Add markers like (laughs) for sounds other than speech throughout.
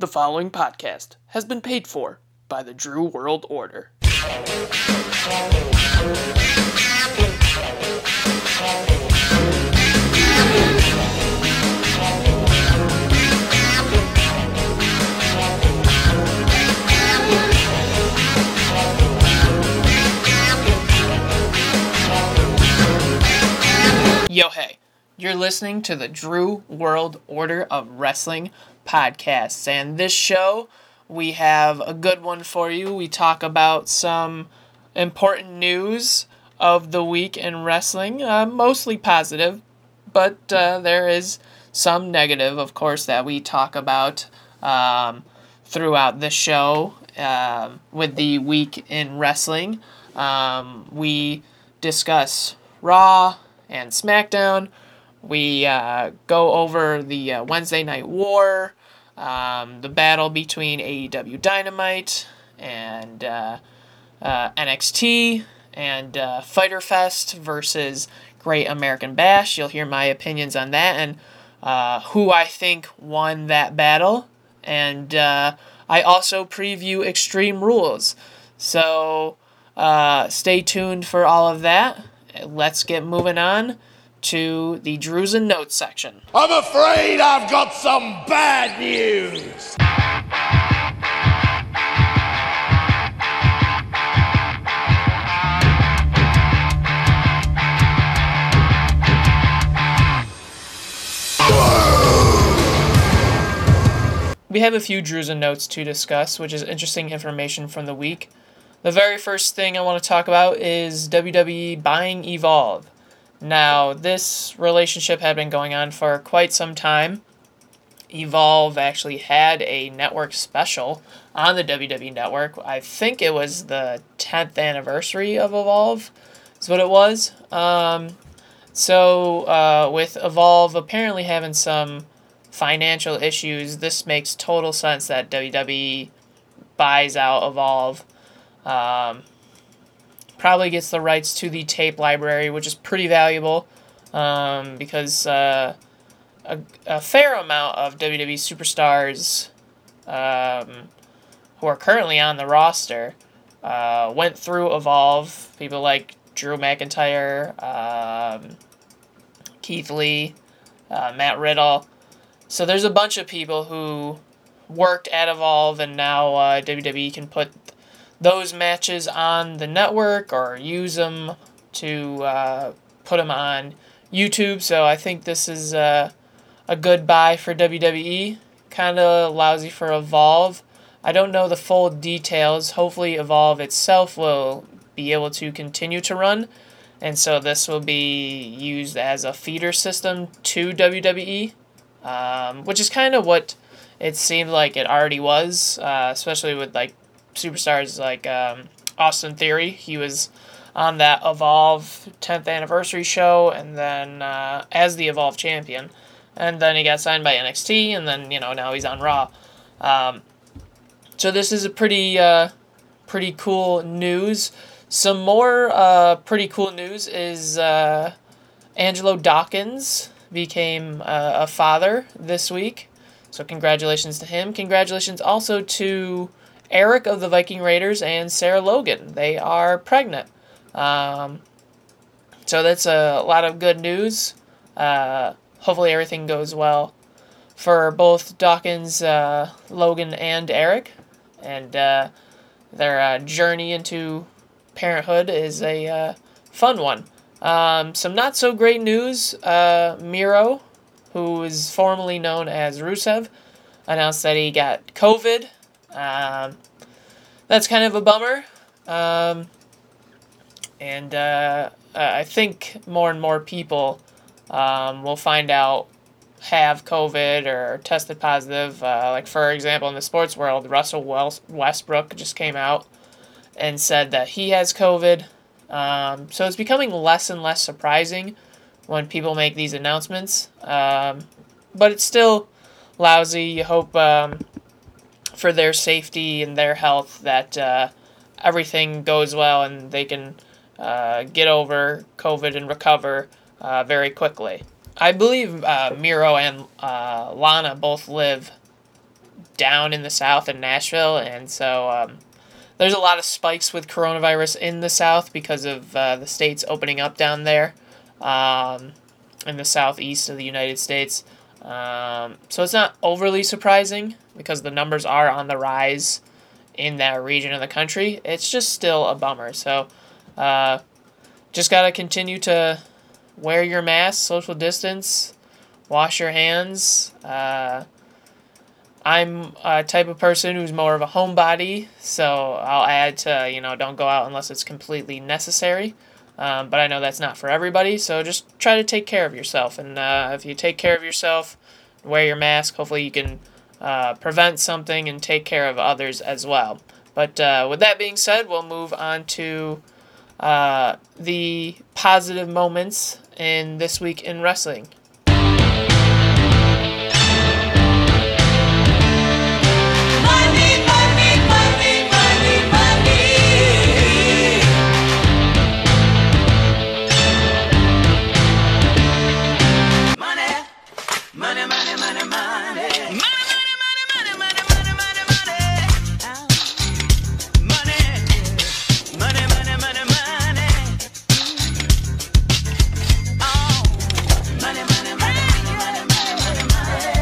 The following podcast has been paid for by the Drew World Order. Yo, hey, you're listening to the Drew World Order of Wrestling podcasts. And this show, we have a good one for you. We talk about some important news of the week in wrestling, uh, mostly positive, but uh, there is some negative, of course, that we talk about um, throughout the show uh, with the week in wrestling. Um, we discuss Raw and SmackDown. We uh, go over the uh, Wednesday Night War, um, the battle between AEW Dynamite and uh, uh NXT, and uh, Fyter Fest versus Great American Bash. You'll hear my opinions on that and uh, who I think won that battle. And I also preview Extreme Rules. So stay tuned for all of that let's get moving on to the and Notes section. I'm afraid I've got some bad news. We have a few and Notes to discuss, which is interesting information from the week. The very first thing I want to talk about is WWE buying Evolve. Now, this relationship had been going on for quite some time. Evolve actually had a network special on the WWE network. I think it was the 10th anniversary of Evolve, is what it was. Um, so, uh, with Evolve apparently having some financial issues, this makes total sense that WWE buys out Evolve. Um, probably gets the rights to the tape library, which is pretty valuable um, because uh, a, a, fair amount of WWE superstars um, who are currently on the roster uh, went through Evolve. People like Drew McIntyre, um, Keith Lee, uh, Matt Riddle. So there's a bunch of people who worked at Evolve, and now uh, WWE can put those matches on the network or use them to uh, put them on YouTube. So I think this is a good buy for WWE. Kind of lousy for Evolve. I don't know the full details. Hopefully, Evolve itself will be able to continue to run. And so this will be used as a feeder system to WWE, um, which is kind of what it seemed like it already was, uh, especially with like superstars like um, Austin Theory. He was on that Evolve 10th anniversary show, and then uh, as the Evolve champion, and then he got signed by NXT, and then you know now he's on Raw. Um, so this is a pretty uh, pretty cool news. Some more uh, pretty cool news is uh, Angelo Dawkins became uh, a father this week. So congratulations to him. Congratulations also to Erik of the Viking Raiders and Sarah Logan. They are pregnant. Um, so that's a lot of good news. Uh, hopefully, everything goes well for both Dawkins, uh, Logan, and Erik. And uh, their uh, journey into parenthood is a uh, fun one. Um, some not so great news uh, Miro, who is formerly known as Rusev, announced that he got COVID um, that's kind of a bummer. Um, and uh, I think more and more people um, will find out have COVID or tested positive. Uh, like, for example, in the sports world, Russell Westbrook just came out and said that he has COVID. Um, so it's becoming less and less surprising when people make these announcements. Um, but it's still lousy. You hope um, for their safety and their health that uh, everything goes well and they can uh, get over COVID and recover uh, very quickly. I believe uh, Miro and uh, Lana both live down in the South in Nashville, and so um, there's a lot of spikes with coronavirus in the South because of uh, the states opening up down there um, in the southeast of the United States. Um, so it's not overly surprising because the numbers are on the rise in that region of the country. It's just still a bummer. So uh, just got to continue to wear your mask, social distance, wash your hands. Uh, I'm a type of person who's more of a homebody, so I'll add to, you know, don't go out unless it's completely necessary. Um, but I know that's not for everybody, so just try to take care of yourself. And uh, if you take care of yourself, wear your mask, hopefully you can uh, prevent something and take care of others as well. But uh, with that being said, we'll move on to uh, the positive moments in this week in wrestling.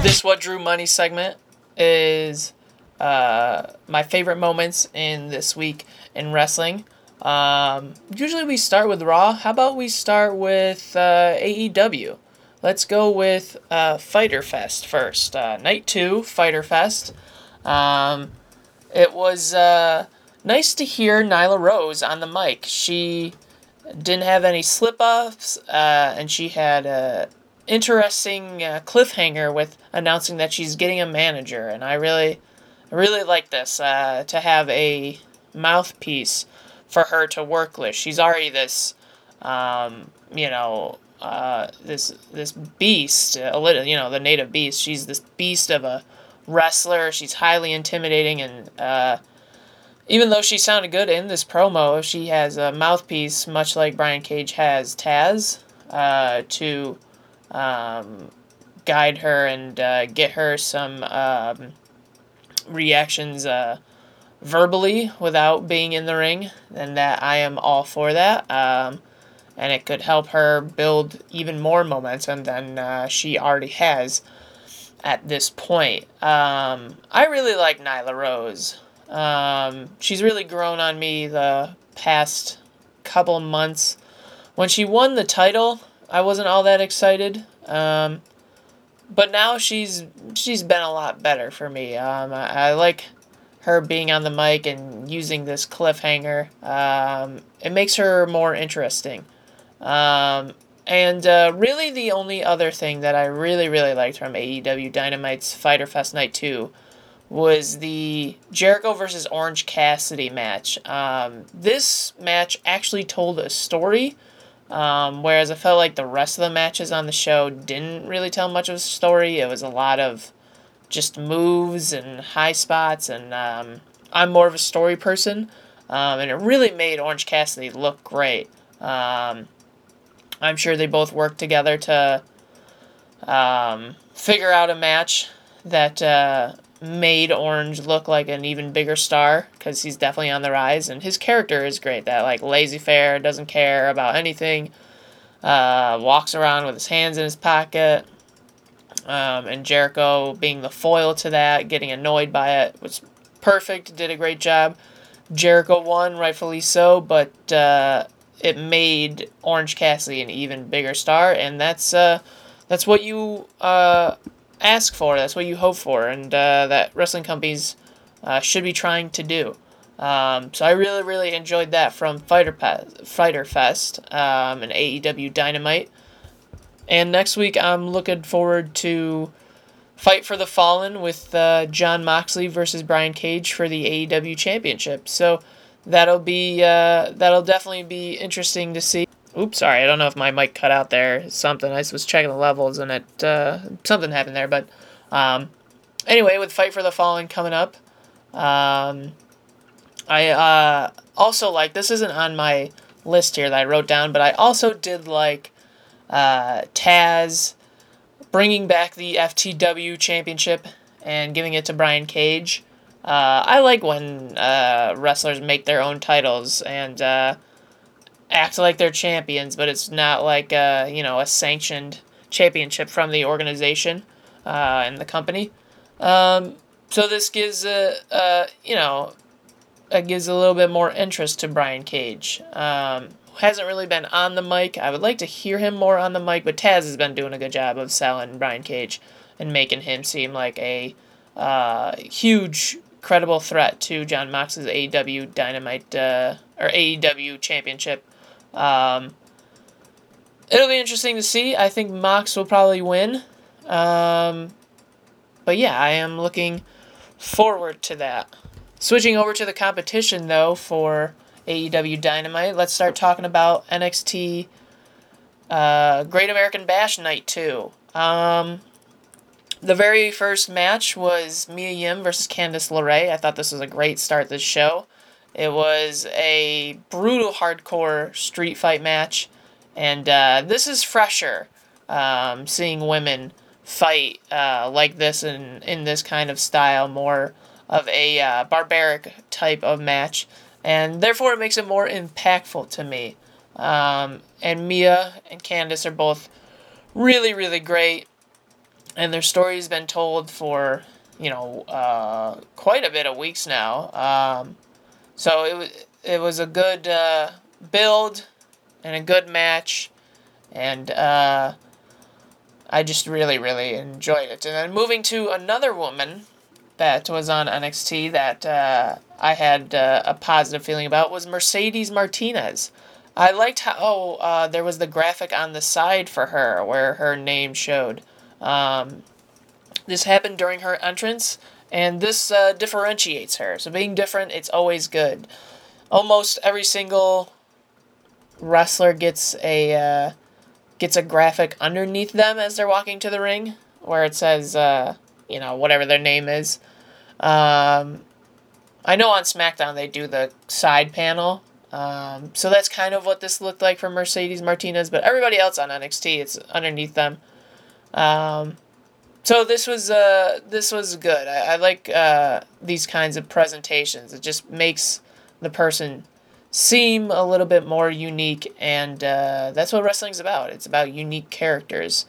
This what drew money segment is uh, my favorite moments in this week in wrestling. Um, usually we start with Raw. How about we start with uh, AEW? Let's go with uh, Fyter Fest first. Uh, night two, Fyter Fest. Um, it was uh, nice to hear Nyla Rose on the mic. She didn't have any slip ups, uh, and she had a interesting uh, cliffhanger with announcing that she's getting a manager, and I really, really like this uh, to have a mouthpiece for her to work with. She's already this, um, you know, uh, this this beast, a little, you know, the native beast. She's this beast of a wrestler. She's highly intimidating, and uh, even though she sounded good in this promo, she has a mouthpiece, much like Brian Cage has Taz, uh, to um, guide her and uh, get her some um, reactions uh, verbally without being in the ring, and that I am all for that. Um, and it could help her build even more momentum than uh, she already has at this point. Um, I really like Nyla Rose. Um, she's really grown on me the past couple months. When she won the title, I wasn't all that excited. Um, but now she's she's been a lot better for me. Um, I, I, like her being on the mic and using this cliffhanger. Um, it makes her more interesting. Um, and uh, really, the only other thing that I really really liked from AEW Dynamite's Fyter Fest Night Two was the Jericho versus Orange Cassidy match. Um, this match actually told a story um, whereas I felt like the rest of the matches on the show didn't really tell much of a story. It was a lot of just moves and high spots, and um, I'm more of a story person, um, and it really made Orange Cassidy look great. Um, I'm sure they both worked together to um, figure out a match that uh, made Orange look like an even bigger star because he's definitely on the rise, and his character is great. That like laissez-faire, doesn't care about anything, uh, walks around with his hands in his pocket, um, and Jericho being the foil to that, getting annoyed by it was perfect. Did a great job. Jericho won, rightfully so, but uh, it made Orange Cassidy an even bigger star, and that's uh, that's what you uh, ask for. That's what you hope for, and uh, that wrestling companies uh, should be trying to do. Um, so I really, really enjoyed that from Fighter Pe- Fyter Fest um, and AEW Dynamite. And next week, I'm looking forward to Fight for the Fallen with uh, Jon Moxley versus Brian Cage for the AEW Championship. So that'll be uh, that'll definitely be interesting to see. Oops, sorry. I don't know if my mic cut out there. Something. I was checking the levels and it uh, something happened there. But um, anyway, with Fight for the Fallen coming up, um, I uh, also like this isn't on my list here that I wrote down, but I also did like uh, Taz bringing back the FTW Championship and giving it to Brian Cage. Uh, I like when uh, wrestlers make their own titles and uh, act like they're champions, but it's not like a, you know a sanctioned championship from the organization uh, and the company. Um, so this gives a, a you know it gives a little bit more interest to Brian Cage. Um, hasn't really been on the mic. I would like to hear him more on the mic, but Taz has been doing a good job of selling Brian Cage and making him seem like a uh, huge, credible threat to Jon Mox's AEW Dynamite uh, or AEW Championship. Um, it'll be interesting to see. I think Mox will probably win. Um, but yeah, I am looking forward to that. Switching over to the competition though for AEW Dynamite, let's start talking about NXT uh, Great American Bash Night 2. Um, the very first match was Mia Yim versus Candice LeRae. I thought this was a great start to the show. It was a brutal hardcore street fight match, and uh, this is fresher. Um, seeing women fight uh, like this in, in this kind of style, more of a uh, barbaric type of match, and therefore it makes it more impactful to me. Um, and Mia and Candice are both really, really great and their story's been told for you know uh, quite a bit of weeks now. Um, so it was it was a good uh, build and a good match, and uh, I just really really enjoyed it. And then moving to another woman that was on NXT that uh, I had uh, a positive feeling about was Mercedes Martinez. I liked how oh, uh, there was the graphic on the side for her where her name showed. Um, this happened during her entrance, and this uh, differentiates her. So being different, it's always good. Almost every single wrestler gets a uh, gets a graphic underneath them as they're walking to the ring, where it says, uh, you know, whatever their name is. Um, I know on SmackDown they do the side panel. Um, so that's kind of what this looked like for Mercedes Martinez, but everybody else on NXT, it's underneath them. Um, so this was uh, this was good. I, I like uh, these kinds of presentations. It just makes the person seem a little bit more unique, and uh, that's what wrestling's about. It's about unique characters.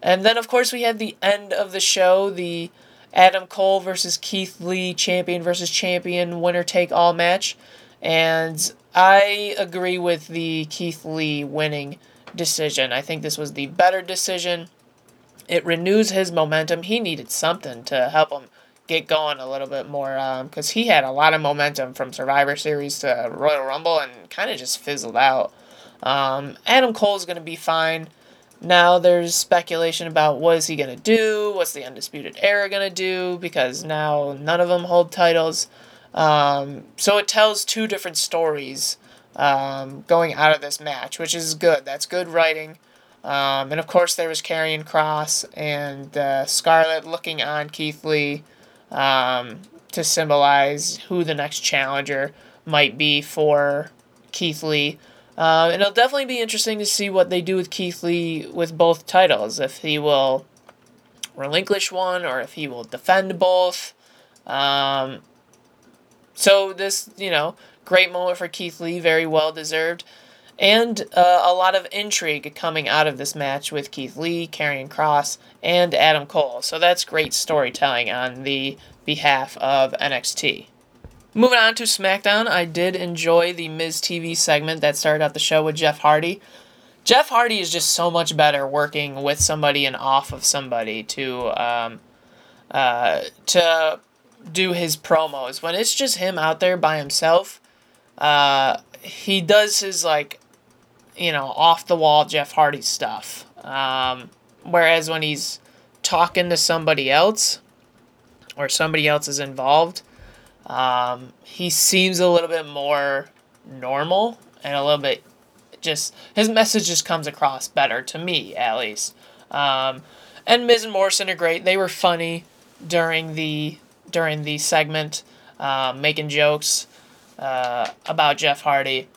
And then, of course, we had the end of the show, the Adam Cole versus Keith Lee, champion versus champion, winner take all match. And I agree with the Keith Lee winning decision. I think this was the better decision. It renews his momentum. He needed something to help him get going a little bit more because um, he had a lot of momentum from Survivor Series to Royal Rumble and kind of just fizzled out. Um, Adam Cole's going to be fine. Now there's speculation about what is he going to do? What's the Undisputed Era going to do? Because now none of them hold titles. Um, so it tells two different stories um, going out of this match, which is good. That's good writing. Um, and of course, there was Karrion Kross and uh, Scarlett looking on Keith Lee um, to symbolize who the next challenger might be for Keith Lee. Uh, and it'll definitely be interesting to see what they do with Keith Lee with both titles. If he will relinquish one or if he will defend both. Um, so, this, you know, great moment for Keith Lee, very well deserved and uh, a lot of intrigue coming out of this match with Keith Lee, Karrion Kross, and Adam Cole. So that's great storytelling on the behalf of NXT. Moving on to SmackDown, I did enjoy the Miz TV segment that started out the show with Jeff Hardy. Jeff Hardy is just so much better working with somebody and off of somebody to um, uh, to do his promos. When it's just him out there by himself, uh, he does his like you know, off the wall Jeff Hardy stuff. Um, whereas when he's talking to somebody else or somebody else is involved, um, he seems a little bit more normal and a little bit just his message just comes across better to me at least. Um, and Miz and Morrison are great. They were funny during the during the segment, uh, making jokes uh, about Jeff Hardy.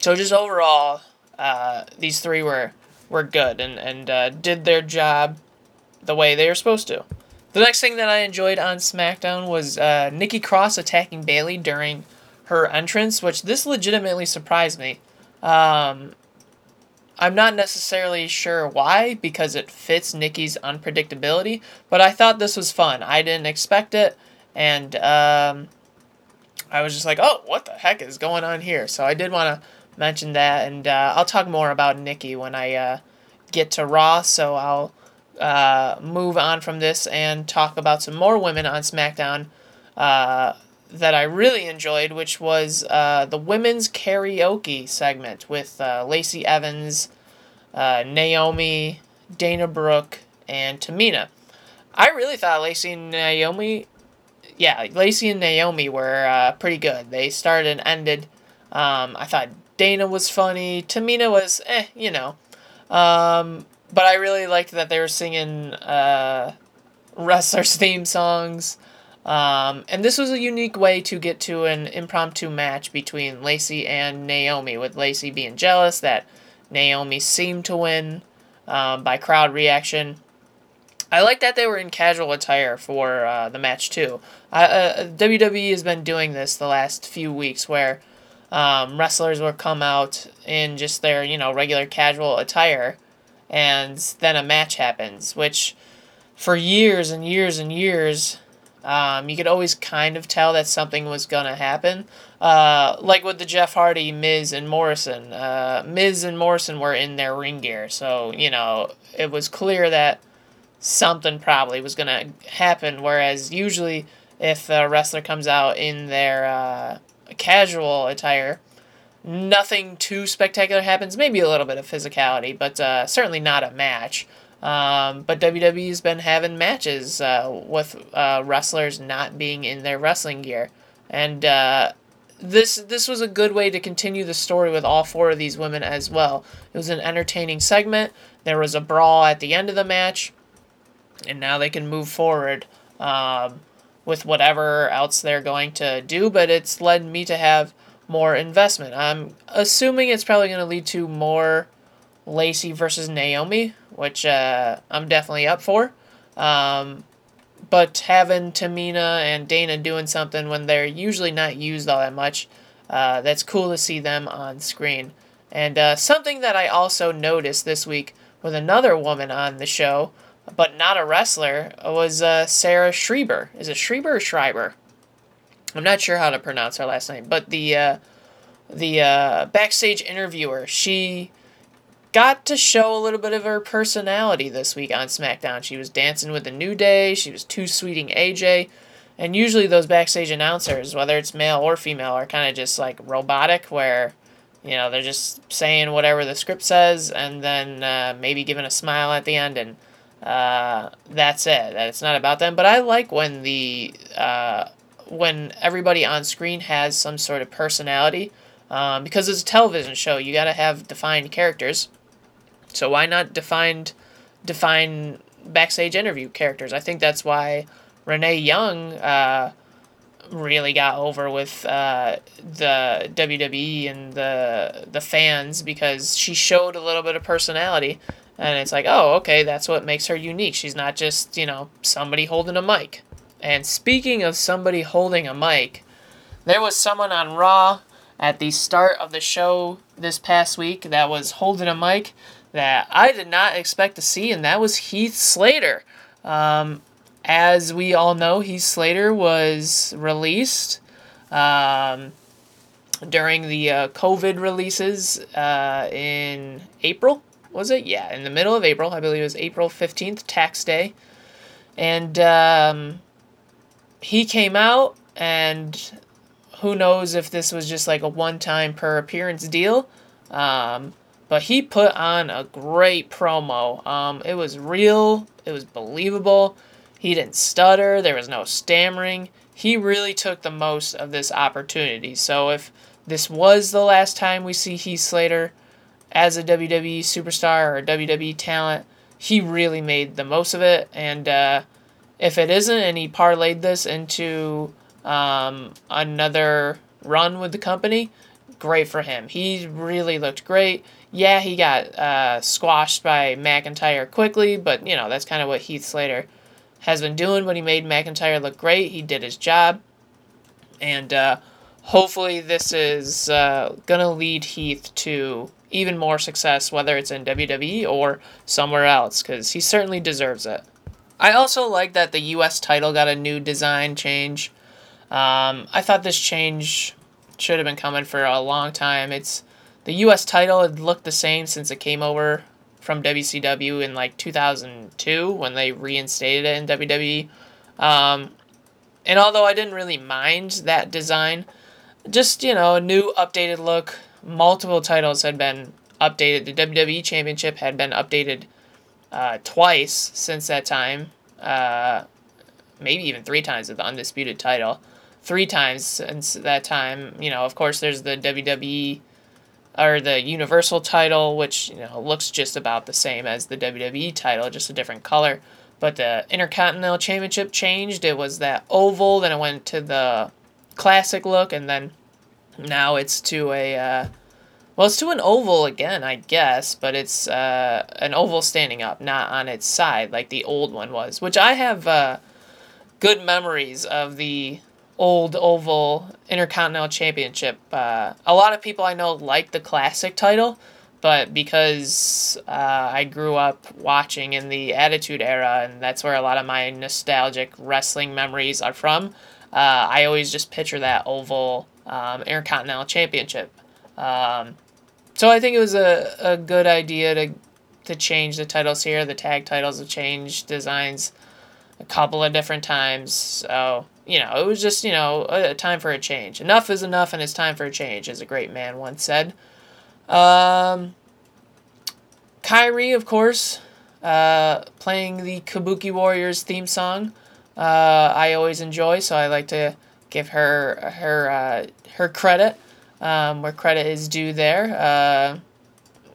So just overall, uh, these three were were good and and uh, did their job the way they were supposed to. The next thing that I enjoyed on SmackDown was uh, Nikki Cross attacking Bayley during her entrance, which this legitimately surprised me. Um, I'm not necessarily sure why, because it fits Nikki's unpredictability, but I thought this was fun. I didn't expect it, and um, I was just like, oh, what the heck is going on here? So I did want to mention that, and uh, I'll talk more about Nikki when I uh, get to Raw, so I'll uh, move on from this and talk about some more women on SmackDown uh, that I really enjoyed, which was uh, the women's karaoke segment with uh, Lacey Evans, Naomi, Dana Brooke, and Tamina. I really thought Lacey and Naomi, yeah, Lacey and Naomi were pretty good. They started and ended. Um, I thought Dana was funny. Tamina was, eh, you know. Um, but I really liked that they were singing uh, wrestlers' theme songs. Um, and this was a unique way to get to an impromptu match between Lacey and Naomi, with Lacey being jealous that Naomi seemed to win um, by crowd reaction. I like that they were in casual attire for uh, the match too. Uh, WWE has been doing this the last few weeks, where um, wrestlers will come out in just their you know regular casual attire, and then a match happens. Which, for years and years and years, um, you could always kind of tell that something was gonna happen. Uh, like with the Jeff Hardy, Miz, and Morrison. Uh, Miz and Morrison were in their ring gear, so you know it was clear that something probably was gonna happen. Whereas usually, if a wrestler comes out in their uh, casual attire, nothing too spectacular happens. Maybe a little bit of physicality, but uh, certainly not a match. Um, but WWE's been having matches uh, with uh, wrestlers not being in their wrestling gear, and uh, this this was a good way to continue the story with all four of these women as well. It was an entertaining segment. There was a brawl at the end of the match, and now they can move forward um, with whatever else they're going to do. But it's led me to have more investment. I'm assuming it's probably going to lead to more Lacey versus Naomi, which uh, I'm definitely up for. Um, but having Tamina and Dana doing something when they're usually not used all that much, uh, that's cool to see them on screen. And uh, something that I also noticed this week with another woman on the show, but not a wrestler, was uh, Sarah Schreiber. Is it Schreiber or Schreiber? I'm not sure how to pronounce her last name, but the uh, the uh, backstage interviewer, she got to show a little bit of her personality this week on SmackDown. She was dancing with the New Day, she was two sweeting AJ, and usually those backstage announcers, whether it's male or female, are kind of just like robotic, where you know they're just saying whatever the script says, and then uh, maybe giving a smile at the end, and uh, that's it. It's not about them. But I like when the uh, when everybody on screen has some sort of personality. Um, because it's a television show, you got to have defined characters. So why not define define backstage interview characters? I think that's why Renee Young uh, really got over with uh, the WWE and the the fans because she showed a little bit of personality, and it's like, oh, okay, that's what makes her unique. She's not just you know somebody holding a mic. And speaking of somebody holding a mic, there was someone on Raw at the start of the show this past week that was holding a mic that I did not expect to see, and that was Heath Slater. Um, as we all know, Heath Slater was released um, during the uh, COVID releases uh, in April. Was it? Yeah, in the middle of April. I believe it was April 15th, tax day. And um, he came out, and who knows if this was just like a one time per appearance deal. Um, but he put on a great promo. Um, it was real, it was believable. He didn't stutter, there was no stammering. He really took the most of this opportunity. So if this was the last time we see Heath Slater as a WWE superstar or WWE talent, he really made the most of it. And uh, if it isn't, and he parlayed this into um, another run with the company, great for him. He really looked great yeah, he got uh, squashed by McIntyre quickly, but you know that's kind of what Heath Slater has been doing, but he made McIntyre look great. He did his job. And uh, hopefully, this is uh, to lead Heath to even more success, whether it's in WWE or somewhere else, because he certainly deserves it. I also like that the U.S. title got a new design change. Um, I thought this change should have been coming for a long time. It's the U.S. title had looked the same since it came over from WCW in like 2002 when they reinstated it in WWE. Um, and although I didn't really mind that design, just you know a new updated look. Multiple titles had been updated. The WWE Championship had been updated uh, twice since that time. Uh, maybe even three times with the undisputed title. Three times since that time. You know, of course, there's the WWE or the Universal title, which you know looks just about the same as the WWE title, just a different color. But the Intercontinental Championship changed. It was that oval, then it went to the classic look, and then now it's to a uh, well, it's to an oval again, I guess, but it's uh, an oval standing up, not on its side like the old one was. Which I have uh, good memories of the old oval Intercontinental Championship. Uh, a lot of people I know like the classic title, but because uh, I grew up watching in the Attitude Era, and that's where a lot of my nostalgic wrestling memories are from, uh, I always just picture that oval um, Intercontinental Championship. Um, so I think it was a, a good idea to to change the titles here. The tag titles have changed designs a couple of different times. So you know, it was just, you know, a, a, time for a change. Enough is enough and it's time for a change, as a great man once said. Um, Kairi, of course, uh, playing the Kabuki Warriors theme song. Uh, I always enjoy, so I like to give her her uh, her credit um, where credit is due there. Uh,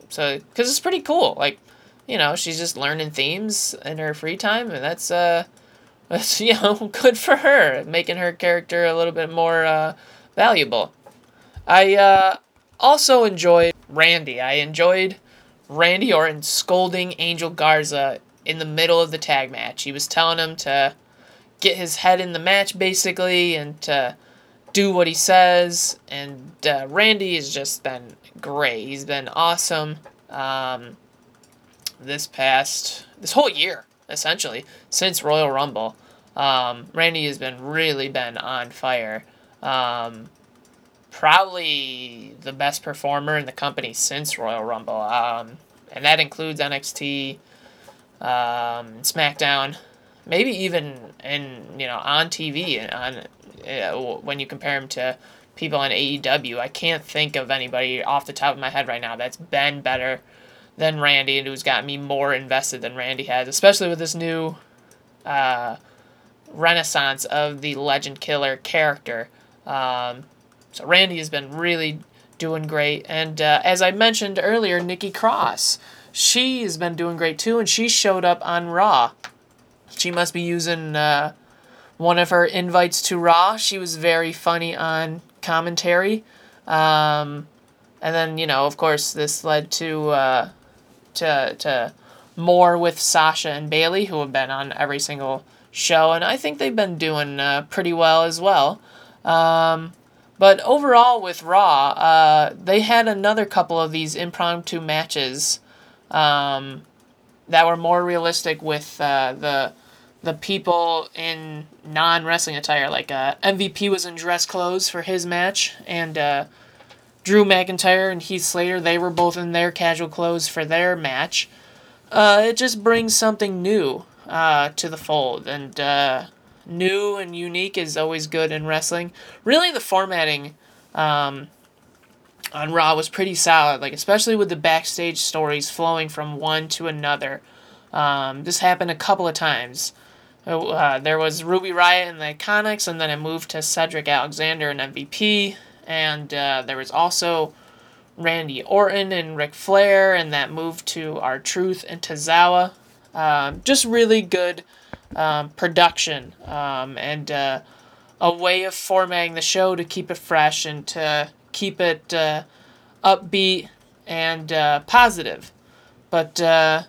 so, because it's pretty cool. Like, you know, she's just learning themes in her free time, and that's uh, (laughs) that's you know good for her, making her character a little bit more uh, valuable. I uh, also enjoyed Randy. I enjoyed Randy Orton scolding Angel Garza in the middle of the tag match. He was telling him to get his head in the match basically and to do what he says. And uh, Randy has just been great. He's been awesome um, this past this whole year essentially since Royal Rumble. Um, Randy has been really been on fire. Um, probably the best performer in the company since Royal Rumble, um, and that includes NXT, um, SmackDown, maybe even in you know on TV on uh, when you compare him to people on AEW. I can't think of anybody off the top of my head right now that's been better than Randy and who's got me more invested than Randy has, especially with this new uh, renaissance of the Legend Killer character. Um, so Randy has been really doing great, and uh, as I mentioned earlier, Nikki Cross, she has been doing great too, and she showed up on Raw. She must be using uh, one of her invites to Raw. She was very funny on commentary. Um, and then, you know, of course, this led to uh, to to more with Sasha and Bayley, who have been on every single show, and I think they've been doing uh, pretty well as well. Um, but overall, with Raw, uh, they had another couple of these impromptu matches um, that were more realistic with uh, the the people in non wrestling attire. Like uh, MVP was in dress clothes for his match, and uh, Drew McIntyre and Heath Slater, they were both in their casual clothes for their match. Uh, it just brings something new uh, to the fold, and uh, new and unique is always good in wrestling. Really, the formatting um, on Raw was pretty solid, like especially with the backstage stories flowing from one to another. Um, this happened a couple of times. Uh, there was Ruby Riott and the Iconics, and then it moved to Cedric Alexander and MVP and uh, there was also Randy Orton and Ric Flair, and that moved to R-Truth and Tozawa. Um, just really good um, production um, and uh, a way of formatting the show to keep it fresh and to keep it uh, upbeat and uh, positive. But uh,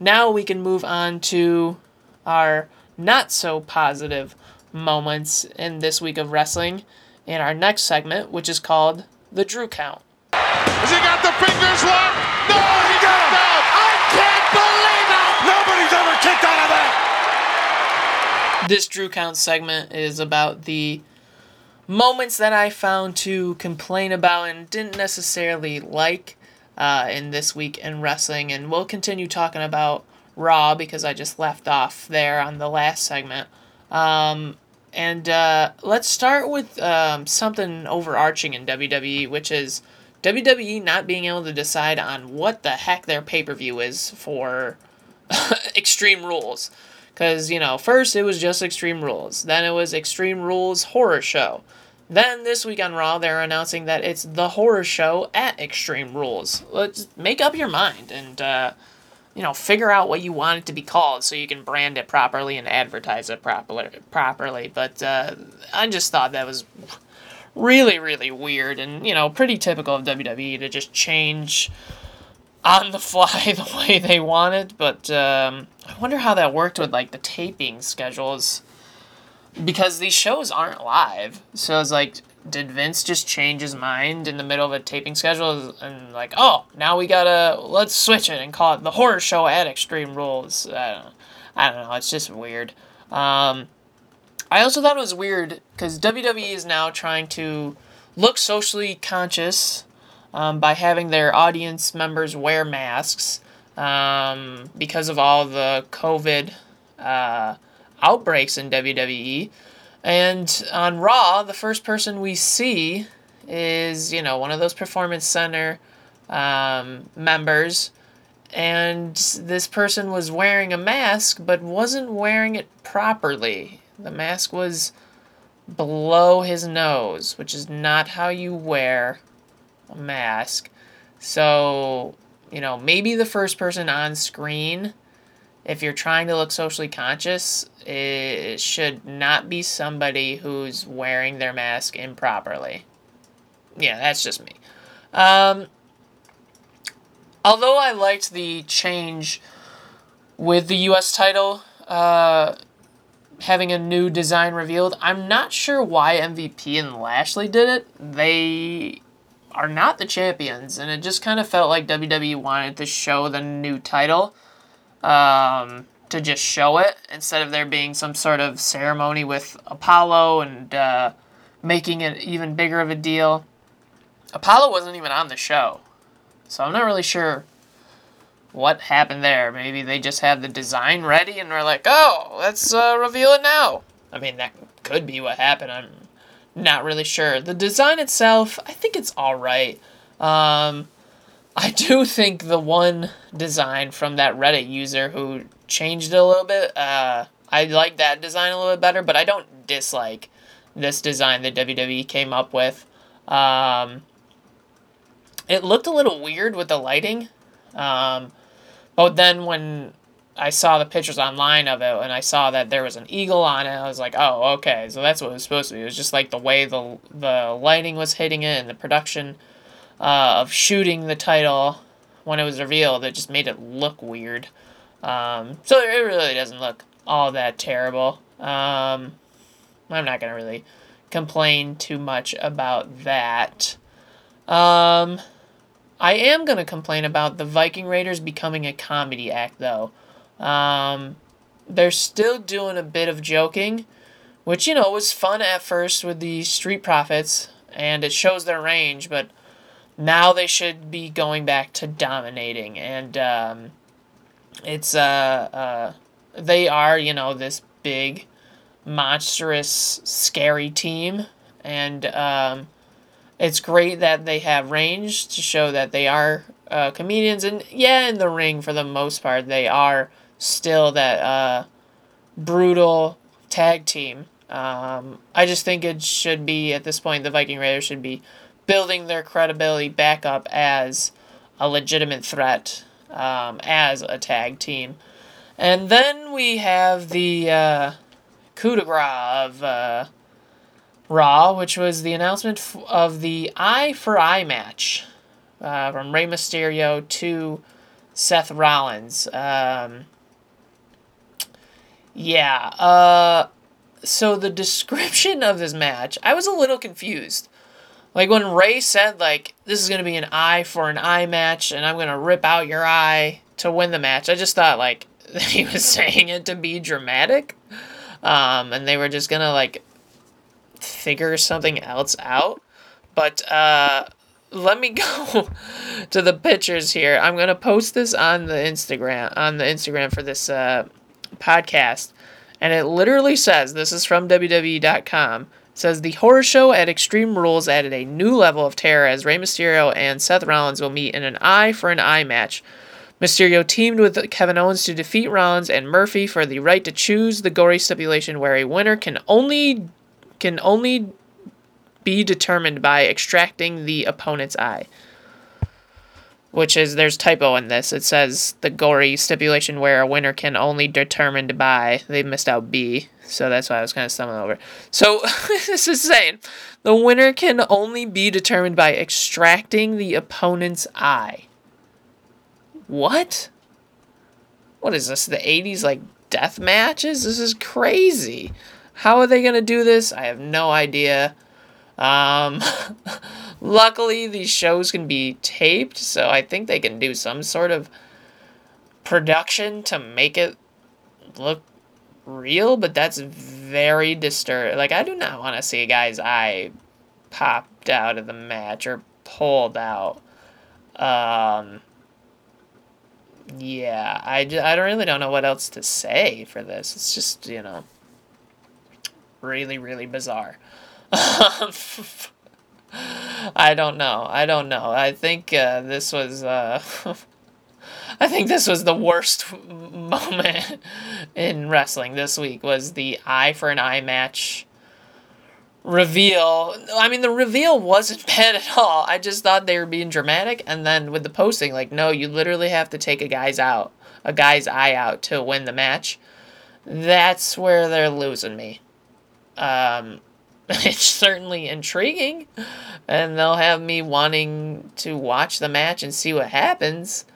now we can move on to our not so positive moments in this week of wrestling in our next segment, which is called the Drew Count. Has he got the fingers locked? No, he got him out. I can't believe it! Nobody's ever kicked out of that. This Drew Count segment is about the moments that I found to complain about and didn't necessarily like uh, in this week in wrestling. And we'll continue talking about Raw because I just left off there on the last segment. Um, and uh, let's start with um, something overarching in WWE, which is WWE not being able to decide on what the heck their pay per view is for (laughs) Extreme Rules. Because, you know, first it was just Extreme Rules, then it was Extreme Rules Horror Show. Then this week on Raw, they're announcing that it's the horror show at Extreme Rules. Let's make up your mind and, uh, you know, figure out what you want it to be called so you can brand it properly and advertise it properly. properly. But uh, I just thought that was really, really weird and, you know, pretty typical of WWE to just change on the fly (laughs) the way they wanted. But um, I wonder how that worked with, like, the taping schedules because these shows aren't live. So it's like, did Vince just change his mind in the middle of a taping schedule and like, oh, now we gotta let's switch it and call it the horror show at Extreme Rules? I don't know. I don't know. It's just weird. Um, I also thought it was weird because WWE is now trying to look socially conscious um, by having their audience members wear masks um, because of all the COVID. Uh, outbreaks in WWE. And on Raw, the first person we see is, you know, one of those Performance Center um, members. And this person was wearing a mask, but wasn't wearing it properly. The mask was below his nose, which is not how you wear mask. So, you know, maybe the first person on screen if you're trying to look socially conscious, it should not be somebody who's wearing their mask improperly. Yeah, that's just me. Um, although I liked the change with the U.S. title uh, having a new design revealed, I'm not sure why MVP and Lashley did it. They are not the champions, and it just kind of felt like WWE wanted to show the new title um, to just show it instead of there being some sort of ceremony with Apollo and uh, making it even bigger of a deal. Apollo wasn't even on the show, so I'm not really sure what happened there. Maybe they just had the design ready and were like, "Oh, let's uh, reveal it now." I mean, that could be what happened. I'm not really sure. The design itself, I think it's all right. Um, I do (laughs) think the one design from that Reddit user who changed it a little bit, uh, I like that design a little bit better, but I don't dislike this design that WWE came up with. Um, it looked a little weird with the lighting, um, but then when I saw the pictures online of it and I saw that there was an eagle on it, I was like, oh, okay, so that's what it was supposed to be. It was just like the way the the lighting was hitting it and the production uh, of shooting the title when it was revealed. that just made it look weird. Um, so it really doesn't look all that terrible. Um, I'm not gonna really complain too much about that. Um, I am gonna complain about the Viking Raiders becoming a comedy act, though. Um, they're still doing a bit of joking, which you know was fun at first with the Street Profits, and it shows their range, but now they should be going back to dominating and um, it's uh, uh they are you know this big monstrous scary team and um, it's great that they have range to show that they are uh, comedians and yeah in the ring for the most part they are still that uh, brutal tag team um, i just think it should be at this point the viking raiders should be building their credibility back up as a legitimate threat um, as a tag team. And then we have the uh, coup de grace of uh, Raw, which was the announcement f- of the Eye for Eye match uh, from Rey Mysterio to Seth Rollins. Um, Yeah. Uh, so the description of this match, I was a little confused. Like when Rey said like this is gonna be an eye for an eye match, and I'm gonna rip out your eye to win the match. I just thought like (laughs) he was saying it to be dramatic, um, and they were just gonna like figure something else out. But uh, let me (laughs) go to the pictures here. I'm gonna post this on the Instagram on the Instagram for this uh, podcast, and it literally says this is from WWE.com. Says the horror show at Extreme Rules added a new level of terror as Rey Mysterio and Seth Rollins will meet in an eye for an eye match. Mysterio teamed with Kevin Owens to defeat Rollins and Murphy for the right to choose the gory stipulation where a winner can only can only be determined by extracting the opponent's eye. Which is there's typo in this. It says the gory stipulation where a winner can only determined by they missed out B. So that's why I was kind of stumbling over. So (laughs) this is saying the winner can only be determined by extracting the opponent's eye. What? What is this? The 80s like death matches? This is crazy. How are they going to do this? I have no idea. Um, (laughs) luckily, these shows can be taped, so I think they can do some sort of production to make it look real, but that's very disturbing. Like, I do not want to see a guy's eye popped out of the match or pulled out. Um, yeah, I, I really don't know what else to say for this. It's just, you know, really, really bizarre. (laughs) I don't know. I don't know. I think uh, this was. Uh, (laughs) I think this was the worst (laughs) moment in wrestling this week. Was the eye for an eye match reveal? I mean, the reveal wasn't bad at all. I just thought they were being dramatic, and then with the posting, like, no, you literally have to take a guy's out, a guy's eye out to win the match. That's where they're losing me. Um, (laughs) it's certainly intriguing, and they'll have me wanting to watch the match and see what happens.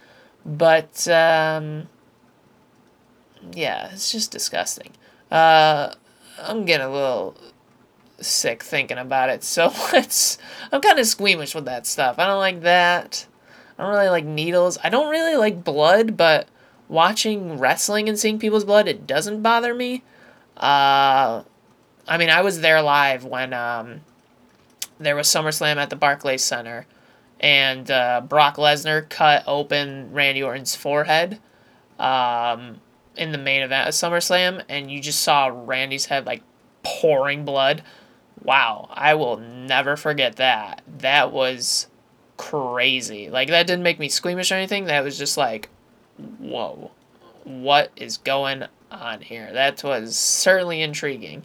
But um, yeah, it's just disgusting. Uh, I'm getting a little sick thinking about it. So (laughs) let's. I'm kind of squeamish with that stuff. I don't like that. I don't really like needles. I don't really like blood, but watching wrestling and seeing people's blood, it doesn't bother me. Uh, I mean, I was there live when um, there was SummerSlam at the Barclays Center, and uh, Brock Lesnar cut open Randy Orton's forehead um, in the main event of SummerSlam, and you just saw Randy's head like pouring blood. Wow, I will never forget that. That was crazy. Like that didn't make me squeamish or anything. That was just like, whoa, what is going on here? That was certainly intriguing.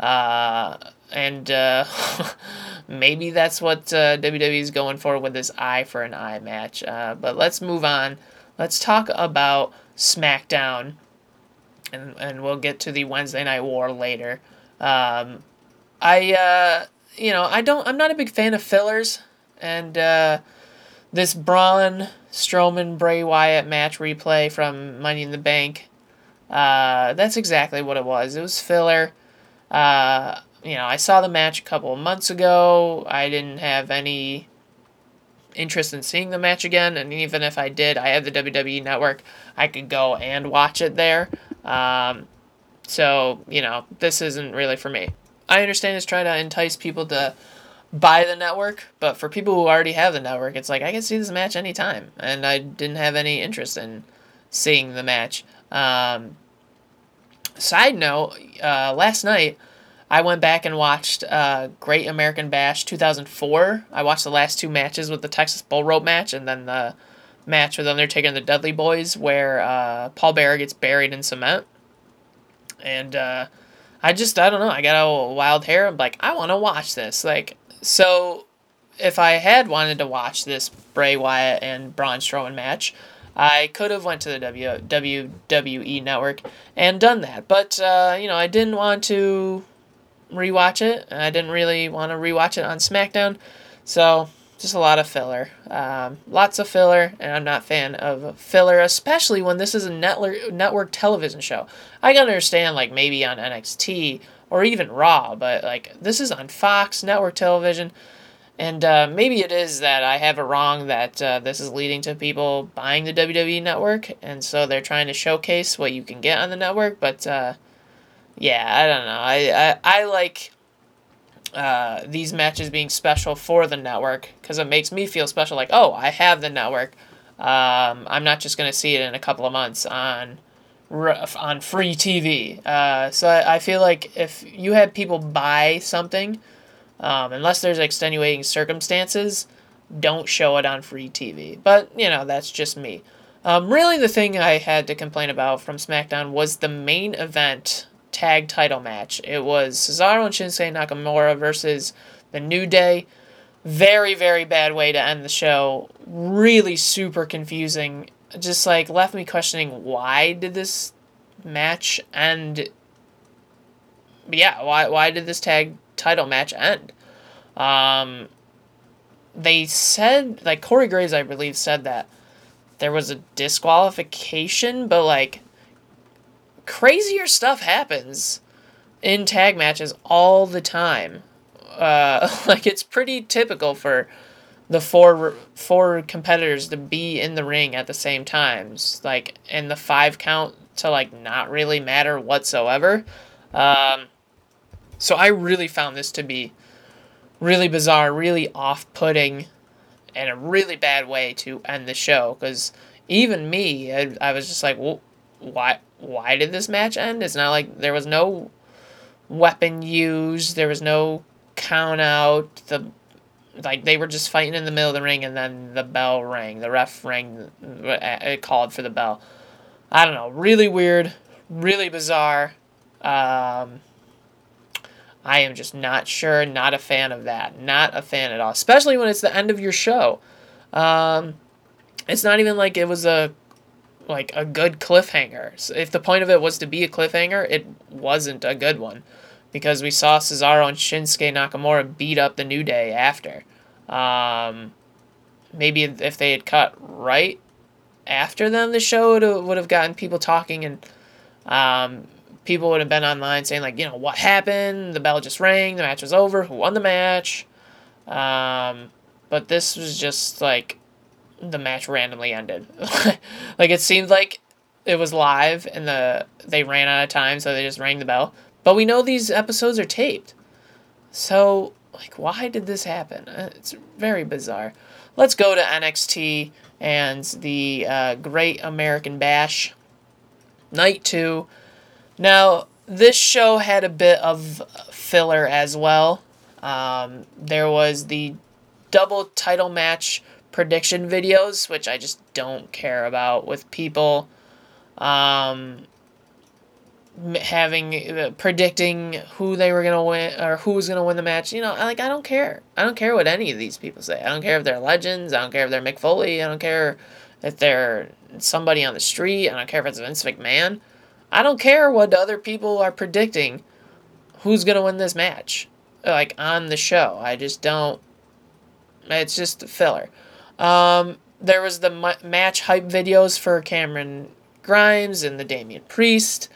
Uh, and uh, (laughs) maybe that's what uh, WWE is going for with this eye for an eye match. Uh, but let's move on. Let's talk about SmackDown, and and we'll get to the Wednesday Night War later. Um, I uh, you know I don't I'm not a big fan of fillers, and uh, this Braun Strowman Bray Wyatt match replay from Money in the Bank. Uh, that's exactly what it was. It was filler. Uh, you know, I saw the match a couple of months ago. I didn't have any interest in seeing the match again, and even if I did, I have the WWE Network. I could go and watch it there. Um, so, you know, this isn't really for me. I understand it's trying to entice people to buy the network, but for people who already have the network, it's like I can see this match anytime, and I didn't have any interest in seeing the match. Um, Side note, uh, last night I went back and watched uh, Great American Bash 2004. I watched the last two matches with the Texas Bull Rope match and then the match with Undertaker and the Dudley Boys where uh, Paul Bearer gets buried in cement. And uh, I just, I don't know, I got a wild hair. I'm like, I want to watch this. Like, so if I had wanted to watch this Bray Wyatt and Braun Strowman match, I could have went to the w, WWE network and done that, but uh, you know I didn't want to rewatch it. I didn't really want to rewatch it on SmackDown, so just a lot of filler. Um, lots of filler, and I'm not a fan of filler, especially when this is a network network television show. I can understand like maybe on NXT or even Raw, but like this is on Fox network television. And uh, maybe it is that I have it wrong that uh, this is leading to people buying the WWE network, and so they're trying to showcase what you can get on the network. But uh, yeah, I don't know. I I, I like uh, these matches being special for the network because it makes me feel special. Like, oh, I have the network. Um, I'm not just gonna see it in a couple of months on on free TV. Uh, so I, I feel like if you had people buy something um, unless there's extenuating circumstances, don't show it on free TV. But, you know, that's just me. Um, really, the thing I had to complain about from SmackDown was the main event tag title match. It was Cesaro and Shinsuke Nakamura versus The New Day. Very, very bad way to end the show. Really super confusing. Just like left me questioning why did this match end? Yeah, why why did this tag title match end. Um, they said, like, Corey Graves, I believe, said that there was a disqualification, but, like, crazier stuff happens in tag matches all the time. Uh, (laughs) like, it's pretty typical for the four four competitors to be in the ring at the same times like and the five count to like not really matter whatsoever um, so I really found this to be really bizarre, really off putting, and a really bad way to end the show. Because even me, I, I was just like, well, why, why did this match end? It's not like there was no weapon used, there was no count out. The like they were just fighting in the middle of the ring, and then the bell rang. The ref rang, it called for the bell. I don't know, really weird, really bizarre. Um, I am just not sure, not a fan of that. Not a fan at all, especially when it's the end of your show. Um, it's not even like it was a like a good cliffhanger. If the point of it was to be a cliffhanger, it wasn't a good one because we saw Cesaro and Shinsuke Nakamura beat up the New Day after. Um, maybe if they had cut right after them, the show would have gotten people talking and um, people would have been online saying like, you know, what happened? The bell just rang. The match was over. Who won the match? Um, but this was just like the match randomly ended. (laughs) like it seemed like it was live and the they ran out of time, so they just rang the bell. But we know these episodes are taped, so like, why did this happen? Uh, it's very bizarre. Let's go to NXT and the uh, Great American Bash. Night two. Now, this show had a bit of filler as well. Um, there was the double title match prediction videos, which I just don't care about, with people um, having uh, predicting who they were gonna win or who was gonna win the match. You know, like I don't care. I don't care what any of these people say. I don't care if they're legends. I don't care if they're Mick Foley. I don't care if they're somebody on the street. I don't care if it's Vince McMahon. I don't care what other people are predicting who's going to win this match. Like on the show. I just don't. It's just filler. Um, there was the match hype videos for Cameron Grimes and the Damian Priest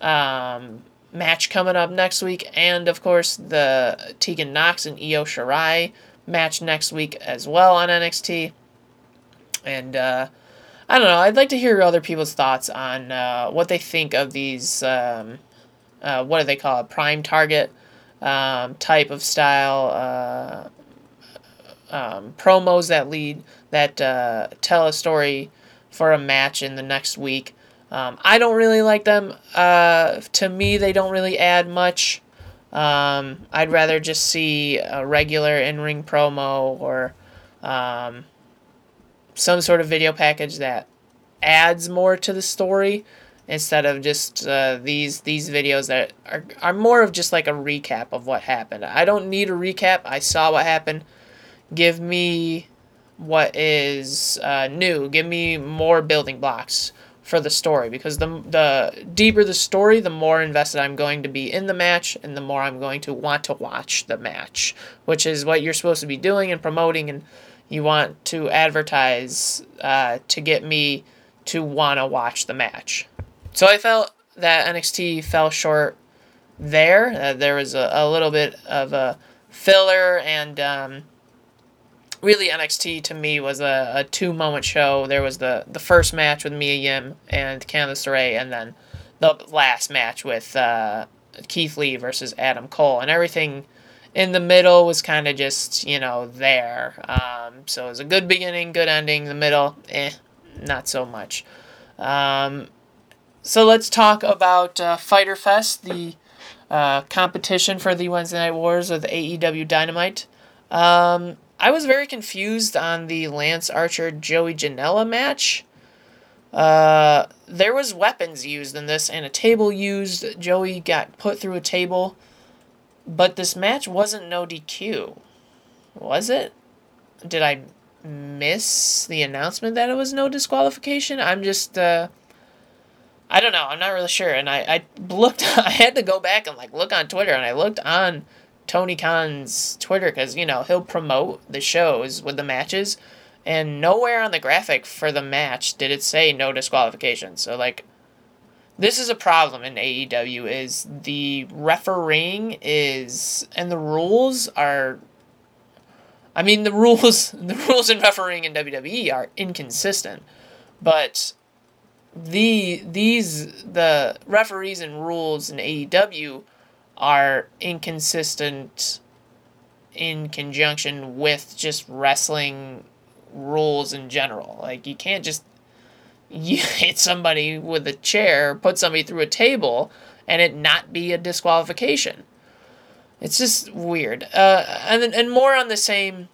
um, match coming up next week, and of course the Tegan Nox and Io Shirai match next week as well on NXT. And uh, I don't know. I'd like to hear other people's thoughts on uh, what they think of these. Um, uh, what do they call it? Prime target um, type of style uh, um, promos that lead that uh, tell a story for a match in the next week. Um, I don't really like them. Uh, to me, they don't really add much. Um, I'd rather just see a regular in ring promo or um, some sort of video package that adds more to the story instead of just uh, these these videos that are, are more of just like a recap of what happened. I don't need a recap. I saw what happened. Give me what is uh, new. Give me more building blocks for the story because the the deeper the story, the more invested I'm going to be in the match and the more I'm going to want to watch the match, which is what you're supposed to be doing and promoting and you want to advertise uh, to get me to want to watch the match. So I felt that NXT fell short there. Uh, there was a, a little bit of a filler and um, really NXT to me was a, a two moment show. There was the, the first match with Mia Yim and Candice LeRae, and then the last match with uh, Keith Lee versus Adam Cole, and everything in the middle was kind of just you know there. Um, so it was a good beginning, good ending. The middle, eh, not so much. Um, so let's talk about uh, Fyter Fest, the uh, competition for the Wednesday Night Wars with AEW Dynamite. Um, I was very confused on the Lance Archer Joey Janela match. Uh, there was weapons used in this and a table used. Joey got put through a table, but this match wasn't no DQ. Was it? Did I miss the announcement that it was no disqualification? I'm just uh I don't know. I'm not really sure. And I, I looked (laughs) I had to go back and like look on Twitter and I looked on Tony Khan's Twitter because you know he'll promote the shows with the matches, and nowhere on the graphic for the match did it say no disqualification. So like, this is a problem in AEW is the refereeing is and the rules are. I mean the (laughs) rules the rules in refereeing in WWE are inconsistent, but the these the referees and rules in AEW are inconsistent in conjunction with just wrestling rules in general. Like you can't just you (laughs) hit somebody with a chair, put somebody through a table, and it not be a disqualification. It's just weird. Uh, and and more on the same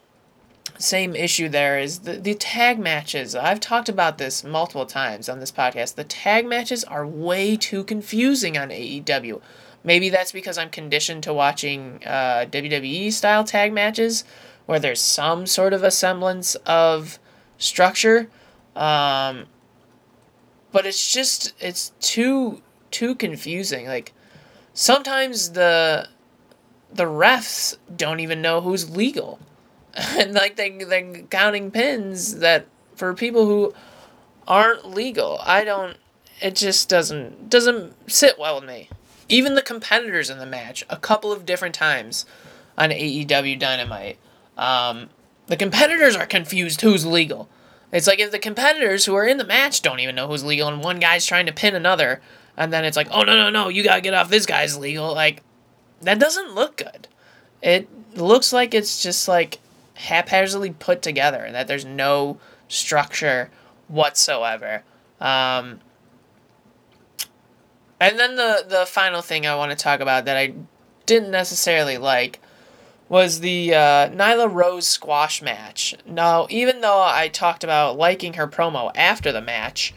same issue there is the, the tag matches. I've talked about this multiple times on this podcast. The tag matches are way too confusing on AEW. Maybe that's because I'm conditioned to watching uh, WWE style tag matches where there's some sort of a semblance of structure. Um, but it's just it's too too confusing. Like sometimes the the refs don't even know who's legal. (laughs) and like they they're counting pins that for people who aren't legal. I don't it just doesn't doesn't sit well with me even the competitors in the match a couple of different times on AEW Dynamite. Um, the competitors are confused who's legal. It's like if the competitors who are in the match don't even know who's legal, and one guy's trying to pin another, and then it's like, oh no no no, you gotta get off this guy's legal. Like that doesn't look good. It looks like it's just like haphazardly put together, and that there's no structure whatsoever. Um, and then the the final thing I want to talk about that I didn't necessarily like was the uh, Nyla Rose squash match. Now, even though I talked about liking her promo after the match,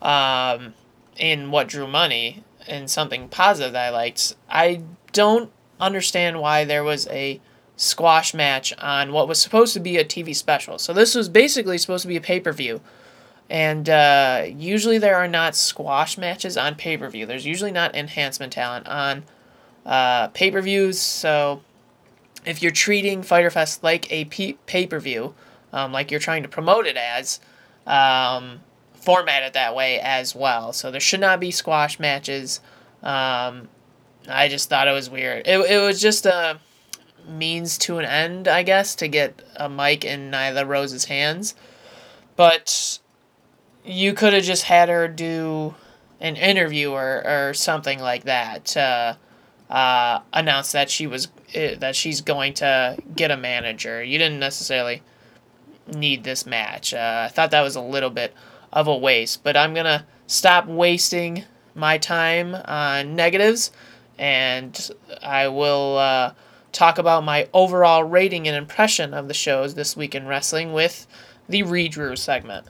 um, in what drew money and something positive that I liked, I don't understand why there was a squash match on what was supposed to be a TV special. So this was basically supposed to be a pay per view and uh, usually there are not squash matches on pay per view. There's usually not enhancement talent on uh, pay per views. So if you're treating Fyter Fest like a pay per view, um, like you're trying to promote it as, um, format it that way as well. So there should not be squash matches. Um, I just thought it was weird. It, it was just a means to an end, I guess, to get a mic in Nyla Rose's hands. But you could have just had her do an interview or, or something like that to uh, announce that she was that she's going to get a manager. You didn't necessarily need this match. Uh, I thought that was a little bit of a waste, but I'm gonna stop wasting my time on negatives, and I will uh, talk about my overall rating and impression of the shows this week in wrestling with the redrew segment.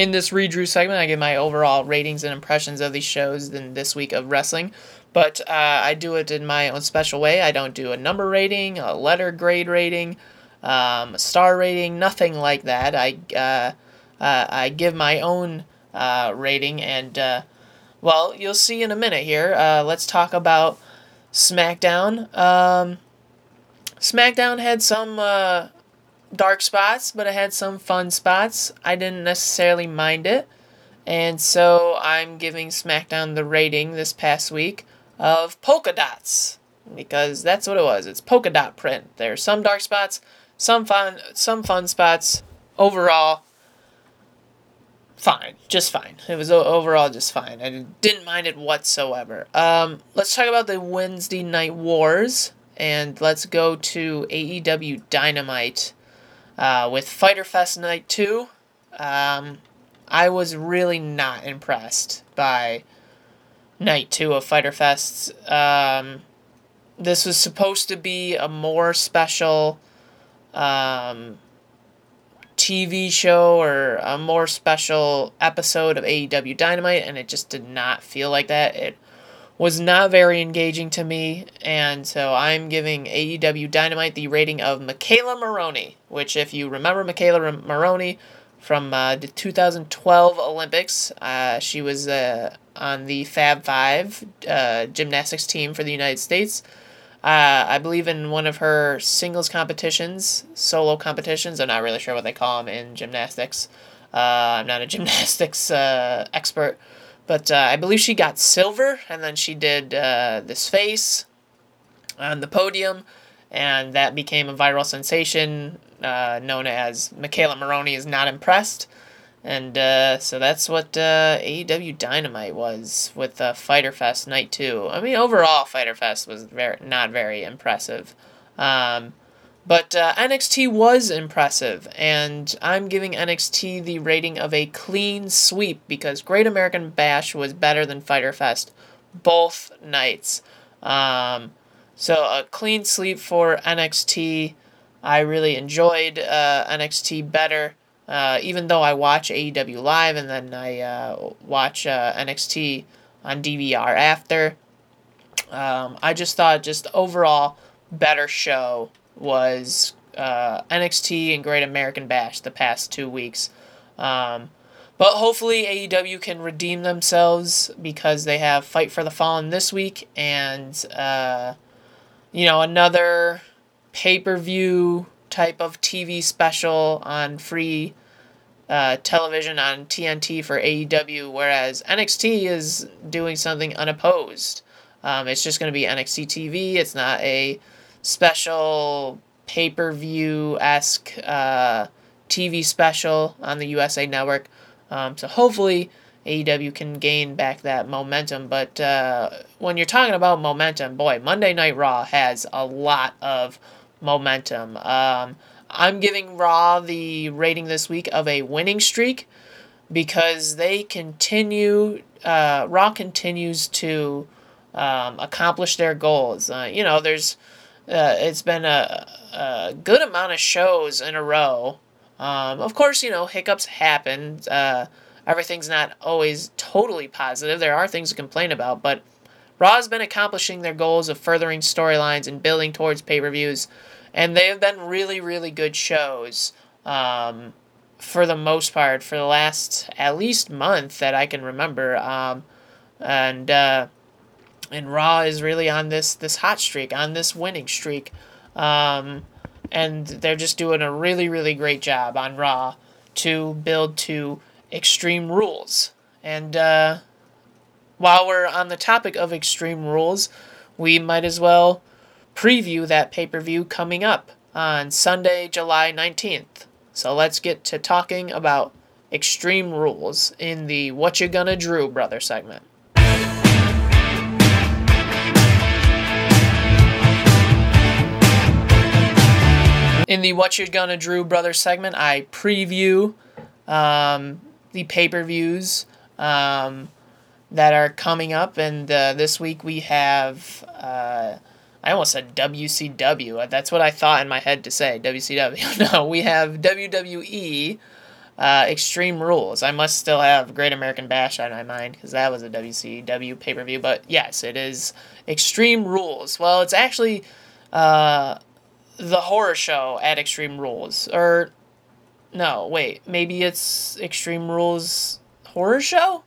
In this redrew segment, I give my overall ratings and impressions of these shows in this week of wrestling. But uh, I do it in my own special way. I don't do a number rating, a letter grade rating, um, a star rating, nothing like that. I uh, uh, I give my own uh, rating, and uh, well, you'll see in a minute here. Uh, let's talk about SmackDown. Um, SmackDown had some dark spots, but it had some fun spots. I didn't necessarily mind it. And so I'm giving SmackDown the rating this past week of polka dots because that's what it was. It's polka dot print. There's some dark spots, some fun, some fun spots. Overall, fine, just fine. It was overall just fine. I didn't mind it whatsoever. Um, let's talk about the Wednesday Night Wars, and let's go to AEW Dynamite uh, with Fyter Fest Night Two. Um, I was really not impressed by Night Two of Fyter Fest. Um, this was supposed to be a more special. Um, TV show or a more special episode of AEW Dynamite, and it just did not feel like that. It was not very engaging to me, and so I'm giving AEW Dynamite the rating of McKayla Maroney, which, if you remember McKayla Maroney from uh, the 2012 Olympics, uh, she was uh, on the Fab Five uh, gymnastics team for the United States. Uh, I believe in one of her singles competitions, solo competitions. I'm not really sure what they call them in gymnastics. Uh, I'm not a (laughs) gymnastics expert, but uh, I believe she got silver, and then she did uh, this face on the podium, and that became a viral sensation uh, known as McKayla Maroney is not impressed. And uh, so that's what uh, AEW Dynamite was with uh, Fyter Fest Night 2. I mean, overall, Fyter Fest was very not very impressive. Um, but uh, NXT was impressive, and I'm giving NXT the rating of a clean sweep because Great American Bash was better than Fyter Fest both nights. Um, so a clean sweep for NXT. I really enjoyed uh, NXT better. Uh, even though I watch AEW live and then I uh, watch uh, NXT on DVR after, um, I just thought just overall better show was uh, NXT and Great American Bash the past two weeks. Um, but hopefully AEW can redeem themselves because they have Fight for the Fallen this week and uh, you know another pay per view type of TV special on free uh, television on TNT for AEW, whereas NXT is doing something unopposed. Um, it's just going to be NXT TV. It's not a special pay per view esque uh, TV special on the USA Network. Um, so hopefully AEW can gain back that momentum. But uh, when you're talking about momentum, boy, Monday Night Raw has a lot of momentum. Um, I'm giving Raw the rating this week of a winning streak because they continue, uh, Raw continues to um, accomplish their goals. Uh, you know, there's, uh, it's been a, a good amount of shows in a row. Um, of course, you know, hiccups happen. Uh, everything's not always totally positive. There are things to complain about, but Raw has been accomplishing their goals of furthering storylines and building towards pay per views and they have been really really good shows um, for the most part for the last at least month that I can remember um, and uh, and Raw is really on this this hot streak on this winning streak um, and they're just doing a really really great job on Raw to build to Extreme Rules and uh, while we're on the topic of Extreme Rules we might as well preview that pay per view coming up on Sunday, July 19th. So let's get to talking about Extreme Rules in the What You Gonna Drew Brother segment. In the What You're Gonna Drew Brother segment, I preview um, the pay per views um, that are coming up, and uh, this week we have. Uh, I almost said WCW. That's what I thought in my head to say. WCW. (laughs) no, we have WWE. Uh, Extreme Rules. I must still have Great American Bash on my mind because that was a WCW pay per view. But yes, it is Extreme Rules. Well, it's actually uh, the horror show at Extreme Rules. Or, no, wait. Maybe it's Extreme Rules Horror Show?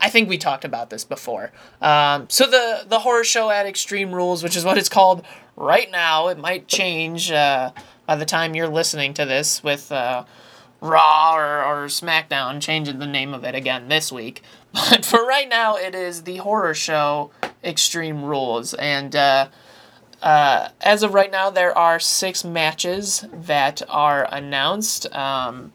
I think we talked about this before. Um, so the the horror show at Extreme Rules, which is what it's called right now, it might change uh, by the time you're listening to this with uh, Raw or, or SmackDown changing the name of it again this week. (laughs) But for right now, it is the horror show Extreme Rules, and uh, uh, as of right now, there are six matches that are announced. Um,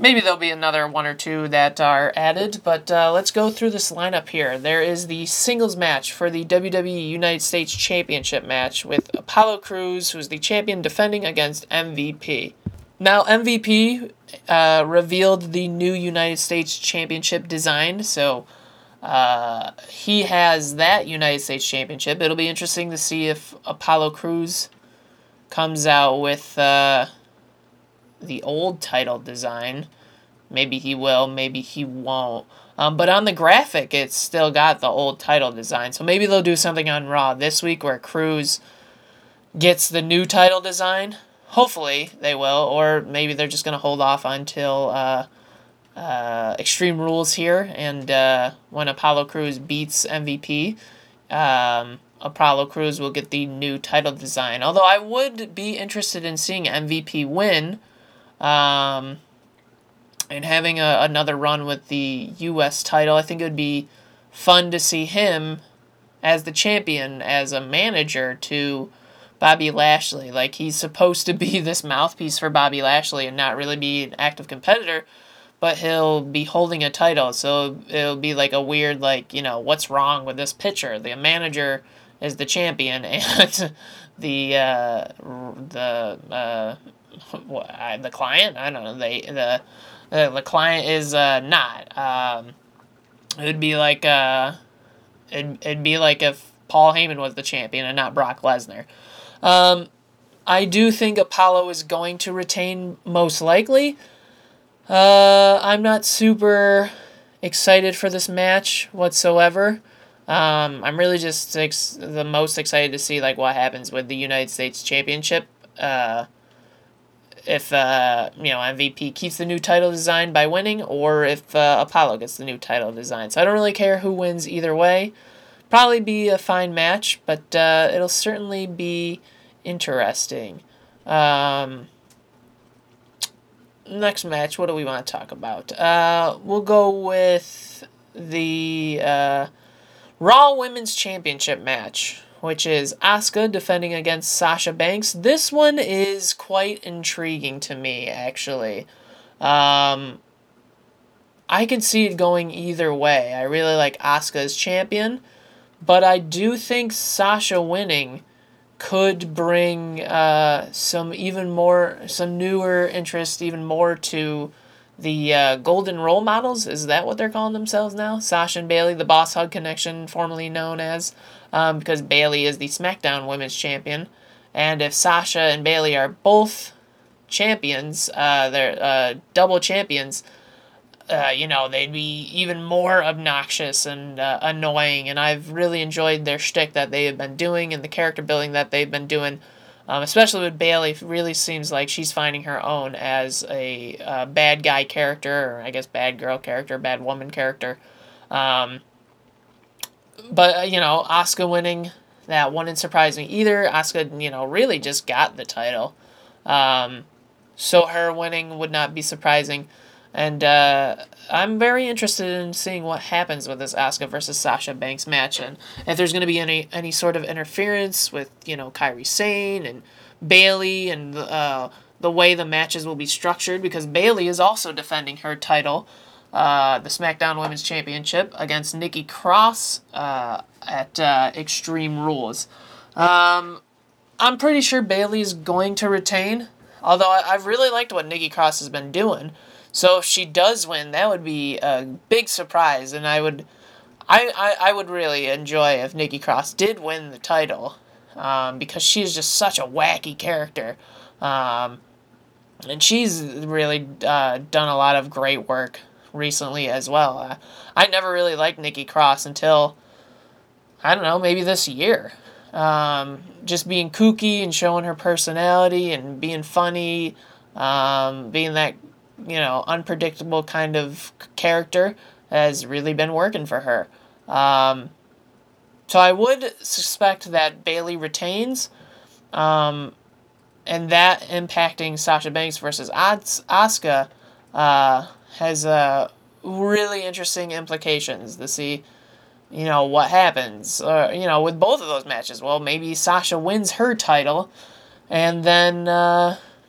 Maybe there'll be another one or two that are added, but uh, let's go through this lineup here. There is the singles match for the WWE United States Championship match with Apollo Crews, who's the champion, defending against MVP. Now, MVP uh, revealed the new United States Championship design, so uh, he has that United States Championship. It'll be interesting to see if Apollo Crews comes out with uh, the old title design. Maybe he will, maybe he won't. Um, but on the graphic, it's still got the old title design. So maybe they'll do something on Raw this week where Crews gets the new title design. Hopefully they will, or maybe they're just gonna hold off until uh, uh, Extreme Rules here, and uh, when Apollo Crews beats MVP, um, Apollo Crews will get the new title design. Although I would be interested in seeing MVP win um, and having a, another run with the U.S. title. I think it would be fun to see him as the champion, as a manager to Bobby Lashley. Like, he's supposed to be (laughs) this mouthpiece for Bobby Lashley and not really be an active competitor, but he'll be holding a title. So it'll be like a weird, like, you know, what's wrong with this pitcher? The manager is the champion, (laughs) and the, uh, the, uh, the client. I don't know. They the the, the client is uh, not. Um, it'd be like uh, it'd, it'd be like if Paul Heyman was the champion and not Brock Lesnar. Um, I do think Apollo is going to retain most likely. Uh, I'm not super excited for this match whatsoever. Um, I'm really just ex- the most excited to see like what happens with the United States Championship. Uh, if uh, you know MVP keeps the new title design by winning, or if uh, Apollo gets the new title design. So I don't really care who wins either way. Probably be a fine match, but uh, it'll certainly be interesting. Um, next match, what do we want to talk about? Uh, we'll go with the uh, Raw Women's Championship match which is Asuka defending against Sasha Banks. This one is quite intriguing to me, actually. Um, I could see it going either way. I really like Asuka as champion, but I do think Sasha winning could bring uh, some even more, some newer interest, even more to the uh, Golden Role Models. Is that what they're calling themselves now? Sasha and Bayley, the Boss Hug Connection, formerly known as um, because Bayley is the SmackDown Women's Champion. And if Sasha and Bayley are both champions, uh, they're uh, double champions, uh, you know, they'd be even more obnoxious and uh, annoying. And I've really enjoyed their shtick that they have been doing and the character building that they've been doing. Um, especially with Bayley, really seems like she's finding her own as a uh, bad guy character, or I guess bad girl character, bad woman character. Um, but uh, you know, Asuka winning that didn't surprise me either. Asuka, you know, really just got the title, um, so her winning would not be surprising. And uh, I'm very interested in seeing what happens with this Asuka versus Sasha Banks match, and if there's going to be any any sort of interference with you know Kairi Sane and Bayley and uh, the way the matches will be structured, because Bayley is also defending her title uh, the SmackDown Women's Championship against Nikki Cross uh, at uh, Extreme Rules. Um, I'm pretty sure Bayley is going to retain, although I, have really liked what Nikki Cross has been doing. So if she does win, that would be a big surprise, and I would, I, I, I would really enjoy if Nikki Cross did win the title, um, because she is just such a wacky character. Um, and she's really uh, done a lot of great work recently as well. Uh, I never really liked Nikki Cross until I don't know, maybe this year. Um, just being kooky and showing her personality and being funny, um, being that you know unpredictable kind of character has really been working for her. Um, so I would suspect that Bayley retains, um, and that impacting Sasha Banks versus Asuka uh, has uh, really interesting implications to see, you know, what happens. Uh, you know, with both of those matches. Well, maybe Sasha wins her title, and then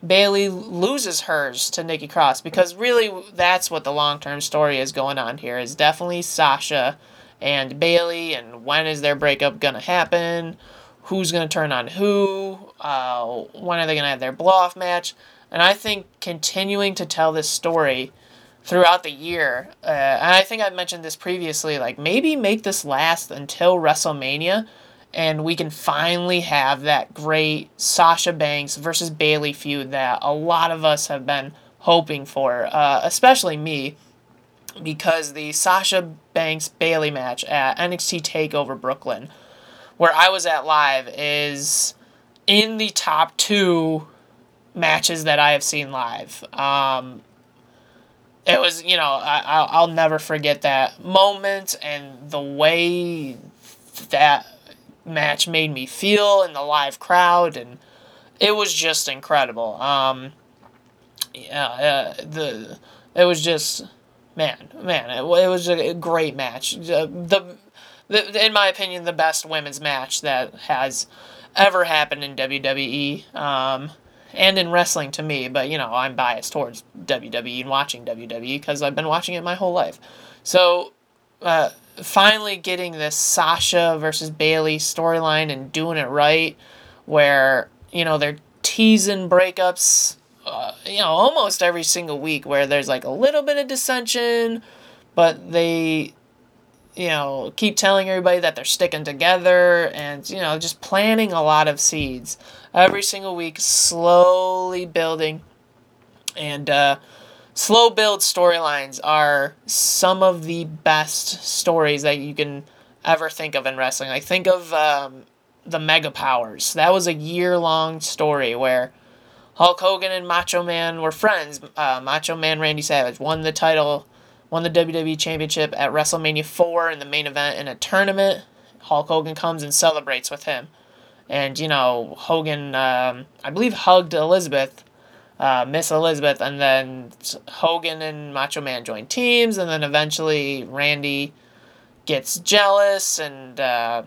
Bayley loses hers to Nikki Cross because really that's what the long term story is going on here. Is definitely Sasha and Bayley and when is their breakup gonna happen? Who's gonna turn on who? Uh, when are they gonna have their blow off match? And I think continuing to tell this story throughout the year, uh, and I think I've mentioned this previously, like maybe make this last until WrestleMania, and we can finally have that great Sasha Banks versus Bayley feud that a lot of us have been hoping for, uh, especially me because the Sasha Banks Bayley match at NXT Takeover Brooklyn, where I was at live, is in the top two matches that I have seen live. Um, it was, you know, I, I'll never forget that moment and the way that match made me feel in the live crowd, and it was just incredible. Um, yeah, uh, the it was just man, man, it, it was a great match. The, the, the, in my opinion, the best women's match that has ever happened in WWE. Um, and in wrestling to me, but you know, I'm biased towards WWE and watching WWE because I've been watching it my whole life. So, uh, finally getting this Sasha versus Bayley storyline and doing it right, where, you know, they're teasing breakups uh, you know, almost every single week where there's like a little bit of dissension, but they, you know, keep telling everybody that they're sticking together and, you know, just planting a lot of seeds every single week, slowly building. And uh, slow build storylines are some of the best stories that you can ever think of in wrestling. Like, think of um, the Mega Powers. That was a year long story where Hulk Hogan and Macho Man were friends. Uh, Macho Man Randy Savage won the title, won the WWE Championship at WrestleMania 4 in the main event in a tournament. Hulk Hogan comes and celebrates with him. And, you know, Hogan, um, I believe, hugged Elizabeth, uh, Miss Elizabeth, and then Hogan and Macho Man join teams, and then eventually Randy gets jealous and. Uh,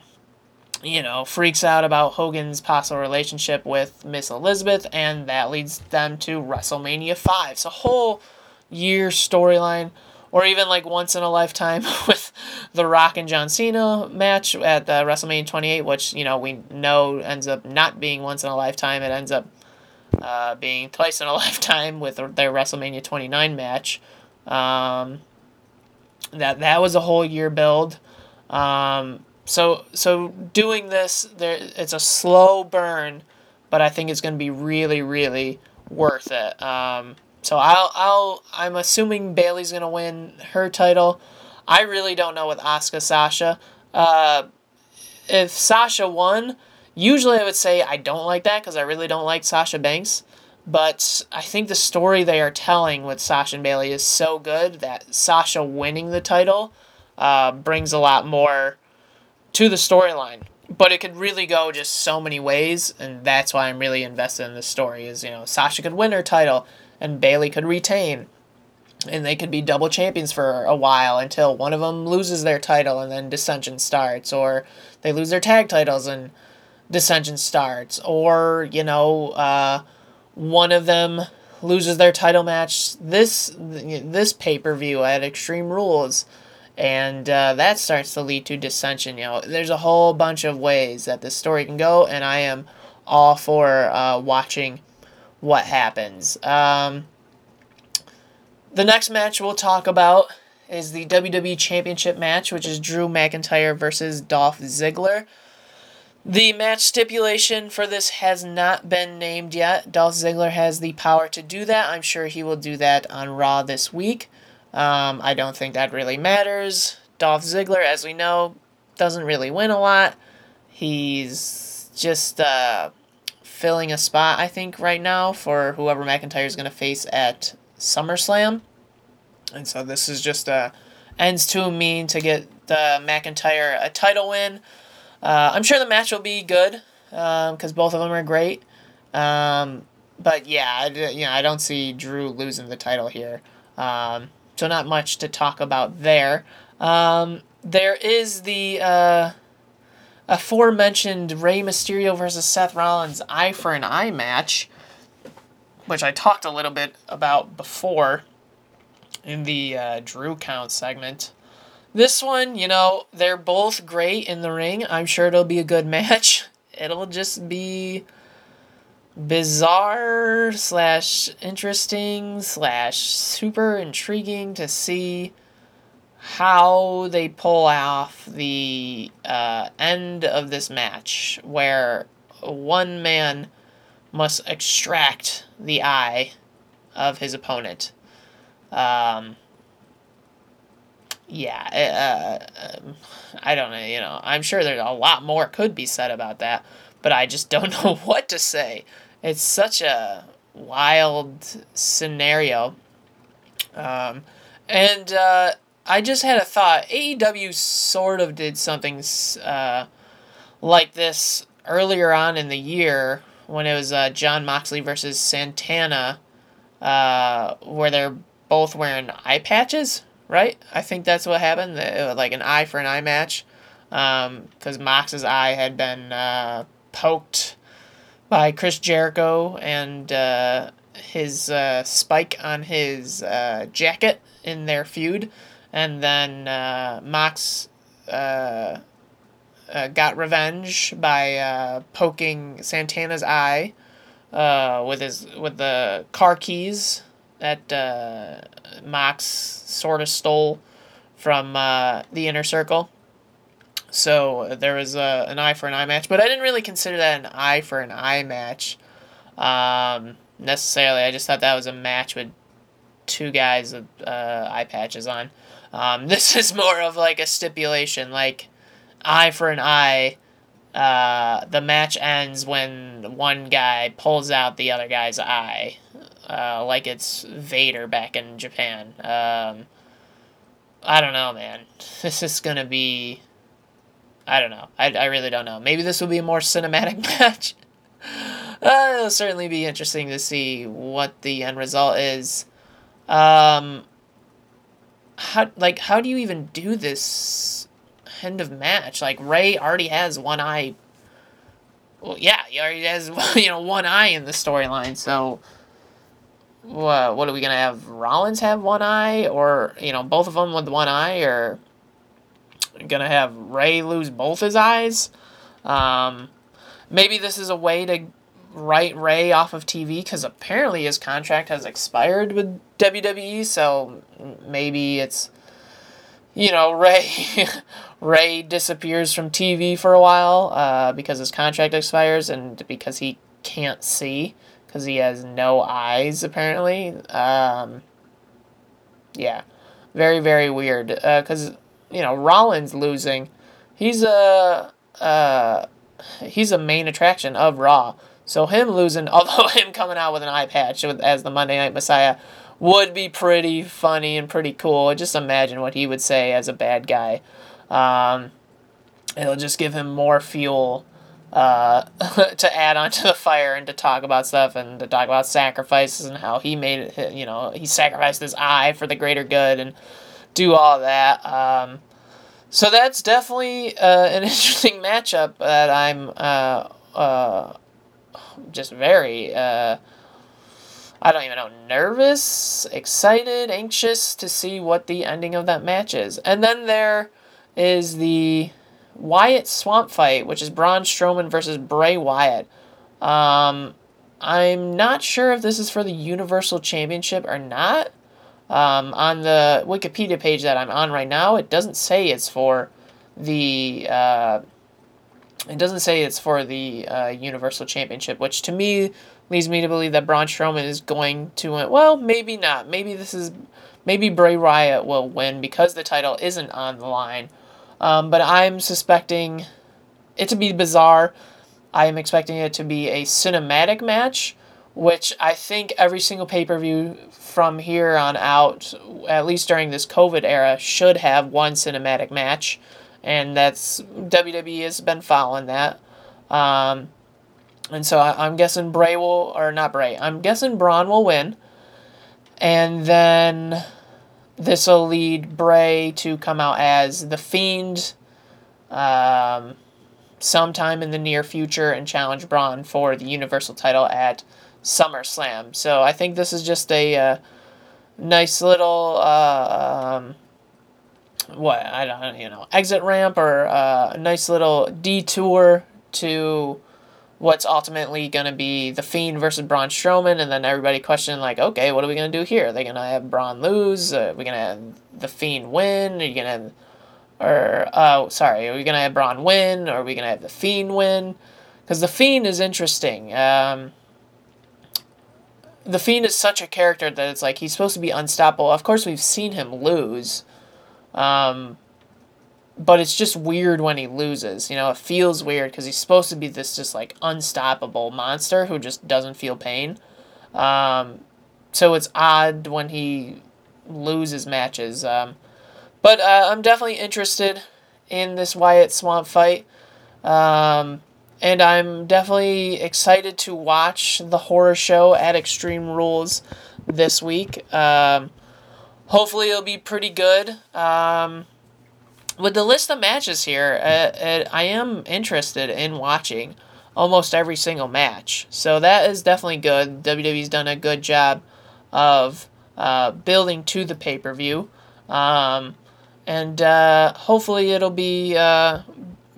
you know, freaks out about Hogan's possible relationship with Miss Elizabeth, and that leads them to WrestleMania 5. So, whole year storyline, or even like once in a lifetime (laughs) with The Rock and John Cena match at the WrestleMania 28, which, you know, we know ends up not being once in a lifetime. It ends up uh, being twice in a (laughs) lifetime with their WrestleMania 29 match. Um, that, that was a whole year build. Um, so so doing this there it's a slow burn, but I think it's going to be really really worth it. Um, so I'll I'll I'm assuming Bayley's going to win her title. I really don't know with Asuka Sasha. Uh, if Sasha won, usually I would say I don't like that because I really don't like Sasha Banks. But I think the story they are telling with Sasha and Bayley is so good that Sasha winning the title uh, brings a lot more to the storyline. But it could really go just so many ways, and that's why I'm really invested in this story. Is you know Sasha could win her title, and Bayley could retain, and they could be double champions for a while until one of them loses their title, and then dissension starts, or they lose their tag titles and dissension starts, or you know uh, one of them loses their title match this this pay per view at Extreme Rules and uh, that starts to lead to dissension. You know, there's a whole bunch of ways that this story can go, and I am all for uh, watching what happens. Um, the next match we'll talk about is the WWE Championship match, which is Drew McIntyre versus Dolph Ziggler. The match stipulation for this has not been named yet. Dolph Ziggler has the power to do that. I'm sure he will do that on Raw this week. Um, I don't think that really matters. Dolph Ziggler, as we know, doesn't really win a lot. He's just uh, filling a spot, I think, right now for whoever McIntyre is going to face at SummerSlam. And so this is just a ends to a mean to get the McIntyre a title win. Uh, I'm sure the match will be good because um, both of them are great. Um, but yeah, I, you know, I don't see Drew losing the title here. Um, so not much to talk about there. Um, there is the uh, aforementioned Rey Mysterio versus Seth Rollins eye for an eye match, which I talked a little bit about before in the uh, Drew count segment. This one, you know, they're both great in the ring. I'm sure it'll be a good (laughs) match. It'll just be bizarre slash interesting slash super intriguing to see how they pull off the uh, end of this match where one man must extract the eye of his opponent. Um, yeah, uh, um, I don't know, you know, I'm sure there's a lot more could be said about that, but I just (laughs) don't know what to say. It's such a wild scenario. Um, and uh, I just had a thought. AEW sort of did something uh, like this earlier on in the year when it was uh, Jon Moxley versus Santana, uh, where they're both wearing eye patches, right? I think that's what happened. Like an eye for an eye match. Because um, Mox's eye had been uh, poked by Chris Jericho and uh, his uh, spike on his jacket in their feud and then uh, Mox uh, uh, got revenge by uh, poking Santana's eye uh, with his with the car keys that uh, Mox sort of stole from uh, the inner circle. So there was a, an eye for an eye match, but I didn't really consider that an eye for an eye match um, necessarily. I just thought that was a match with two guys with uh, eye patches on. Um, (laughs) this is more of like a stipulation, like eye for an eye. Uh, the match ends when one guy pulls out the other guy's eye, uh, like it's Vader back in Japan. Um, I don't know, man. This is gonna be. I don't know. I, I really don't know. Maybe this will be a more cinematic (laughs) match. uh, it'll certainly be interesting to see what the end result is. Um, how like how do you even do this end of match? Like Rey already has one eye. Well, yeah, he already has (laughs) you know one eye in the storyline. So, what what are we gonna have? Rollins have one eye, or you know both of them with one eye, or gonna have Rey lose both his eyes? Um, maybe this is a way to write Rey off of TV because apparently his contract has expired with WWE. So maybe it's you know (laughs) Rey Rey disappears from TV for a while uh, because his contract expires and because he can't see because he has no eyes apparently. Um, yeah, very very weird. Because uh, you know Rollins losing, he's a uh, he's a main attraction of Raw. So him losing, (laughs) although him coming out with an eye patch as the Monday Night Messiah would be pretty funny and pretty cool. Just imagine what he would say as a bad guy. Um, it'll just give him more fuel uh, (laughs) to add onto the fire and to talk about stuff and to talk about sacrifices and how he made it. You know, he sacrificed his eye for the greater good and do all that. Um, so that's definitely uh, an (laughs) interesting matchup that I'm uh, uh just very, uh, I don't even know, nervous, excited, anxious to see what the ending of that match is. And then there is the Wyatt Swamp fight, which is Braun Strowman versus Bray Wyatt. Um, I'm not sure if this is for the Universal Championship or not. Um, on the Wikipedia page that I'm on right now, it doesn't say it's for the uh, It doesn't say it's for the uh, Universal Championship, which to me leads me to believe that Braun Strowman is going to win. Well, maybe not. Maybe this is. Maybe Bray Wyatt will win because the title isn't on the line. Um, but I'm suspecting it to be bizarre. I am expecting it to be a cinematic match, which I think every single pay per view from here on out, at least during this COVID era, should have one cinematic match. And that's WWE has been following that. Um, and so I, am guessing Bray will, or not Bray, I'm guessing Braun will win. And then this will lead Bray to come out as The Fiend um, sometime in the near future and challenge Braun for the Universal title at SummerSlam. So I think this is just a uh, nice little uh, um, what I don't you know exit ramp or uh, a nice little detour to what's ultimately going to be the Fiend versus Braun Strowman, and then everybody questioning like, okay, what are we going to do here? Are they going to have Braun lose? Are we going to have the Fiend win? Are you going to or oh sorry, are we going to have Braun win? Or are we going to have the Fiend win? Because the Fiend is interesting. Um, the Fiend is such a character that it's like he's supposed to be unstoppable. Of course, we've seen him lose, um, but it's just weird when he loses. You know, it feels weird because he's supposed to be this just like unstoppable monster who just doesn't feel pain. Um, so it's odd when he loses matches. Um, but uh, I'm definitely interested in this Wyatt Swamp fight. Um, and I'm definitely excited to watch the horror show at Extreme Rules this week. Um, hopefully, it'll be pretty good. Um, with the list of matches here, uh, uh, I am interested in watching almost every single match. So that is definitely good. WWE's done a good job of uh, building to the pay per view. Um, and uh, hopefully it'll be uh,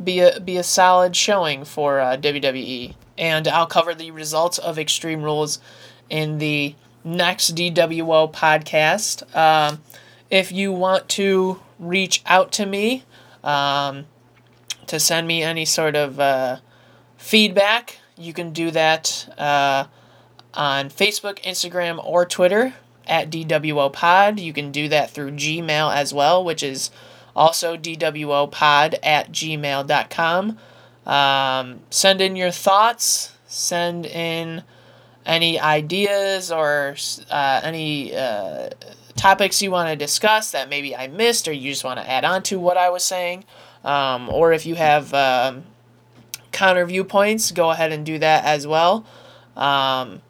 be a be a solid showing for uh, WWE. And I'll cover the results of Extreme Rules in the next DWO podcast. Um, if you want to reach out to me um, to send me any sort of uh, feedback, you can do that uh, on Facebook, Instagram, or Twitter at DWO Pod. You can do that through Gmail as well, which is also, dwopod at gmail.com. Um, send in your thoughts, send in any ideas or uh, any uh, topics you want to discuss that maybe I missed or you just want to add on to what I was saying. Um, or if you have um, counter viewpoints, go ahead and do that as well. Um,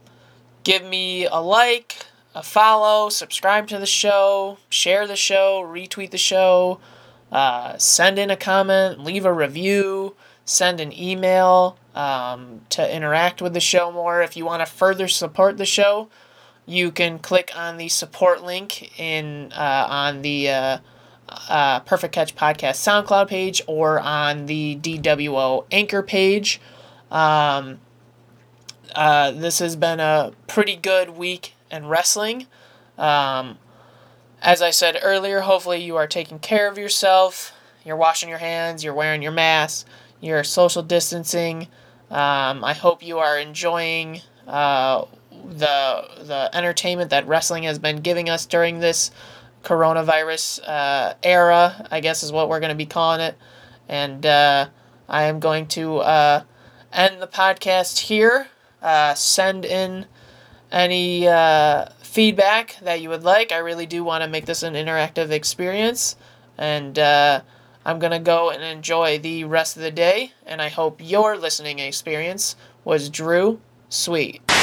give me a like, a follow, subscribe to the show, share the show, retweet the show. Uh, send in a comment, leave a review, send an email um, to interact with the show more. If you want to further support the show, you can click on the support link in uh, on the uh, uh, Perfect Catch Podcast SoundCloud page or on the DWO Anchor page. Um, uh, this has been a pretty good week in wrestling. Um, as I said earlier, hopefully you are taking care of yourself. You're washing your hands, you're wearing your mask, you're social distancing. Um, I hope you are enjoying uh, the the entertainment that wrestling has been giving us during this coronavirus uh, era. I guess is what we're going to be calling it. And uh, I am going to uh, end the podcast here. Uh, send in any uh, feedback that you would like. I really do want to make this an interactive experience. And uh, I'm going to go and enjoy the rest of the day. And I hope your listening experience was Drew Sweet.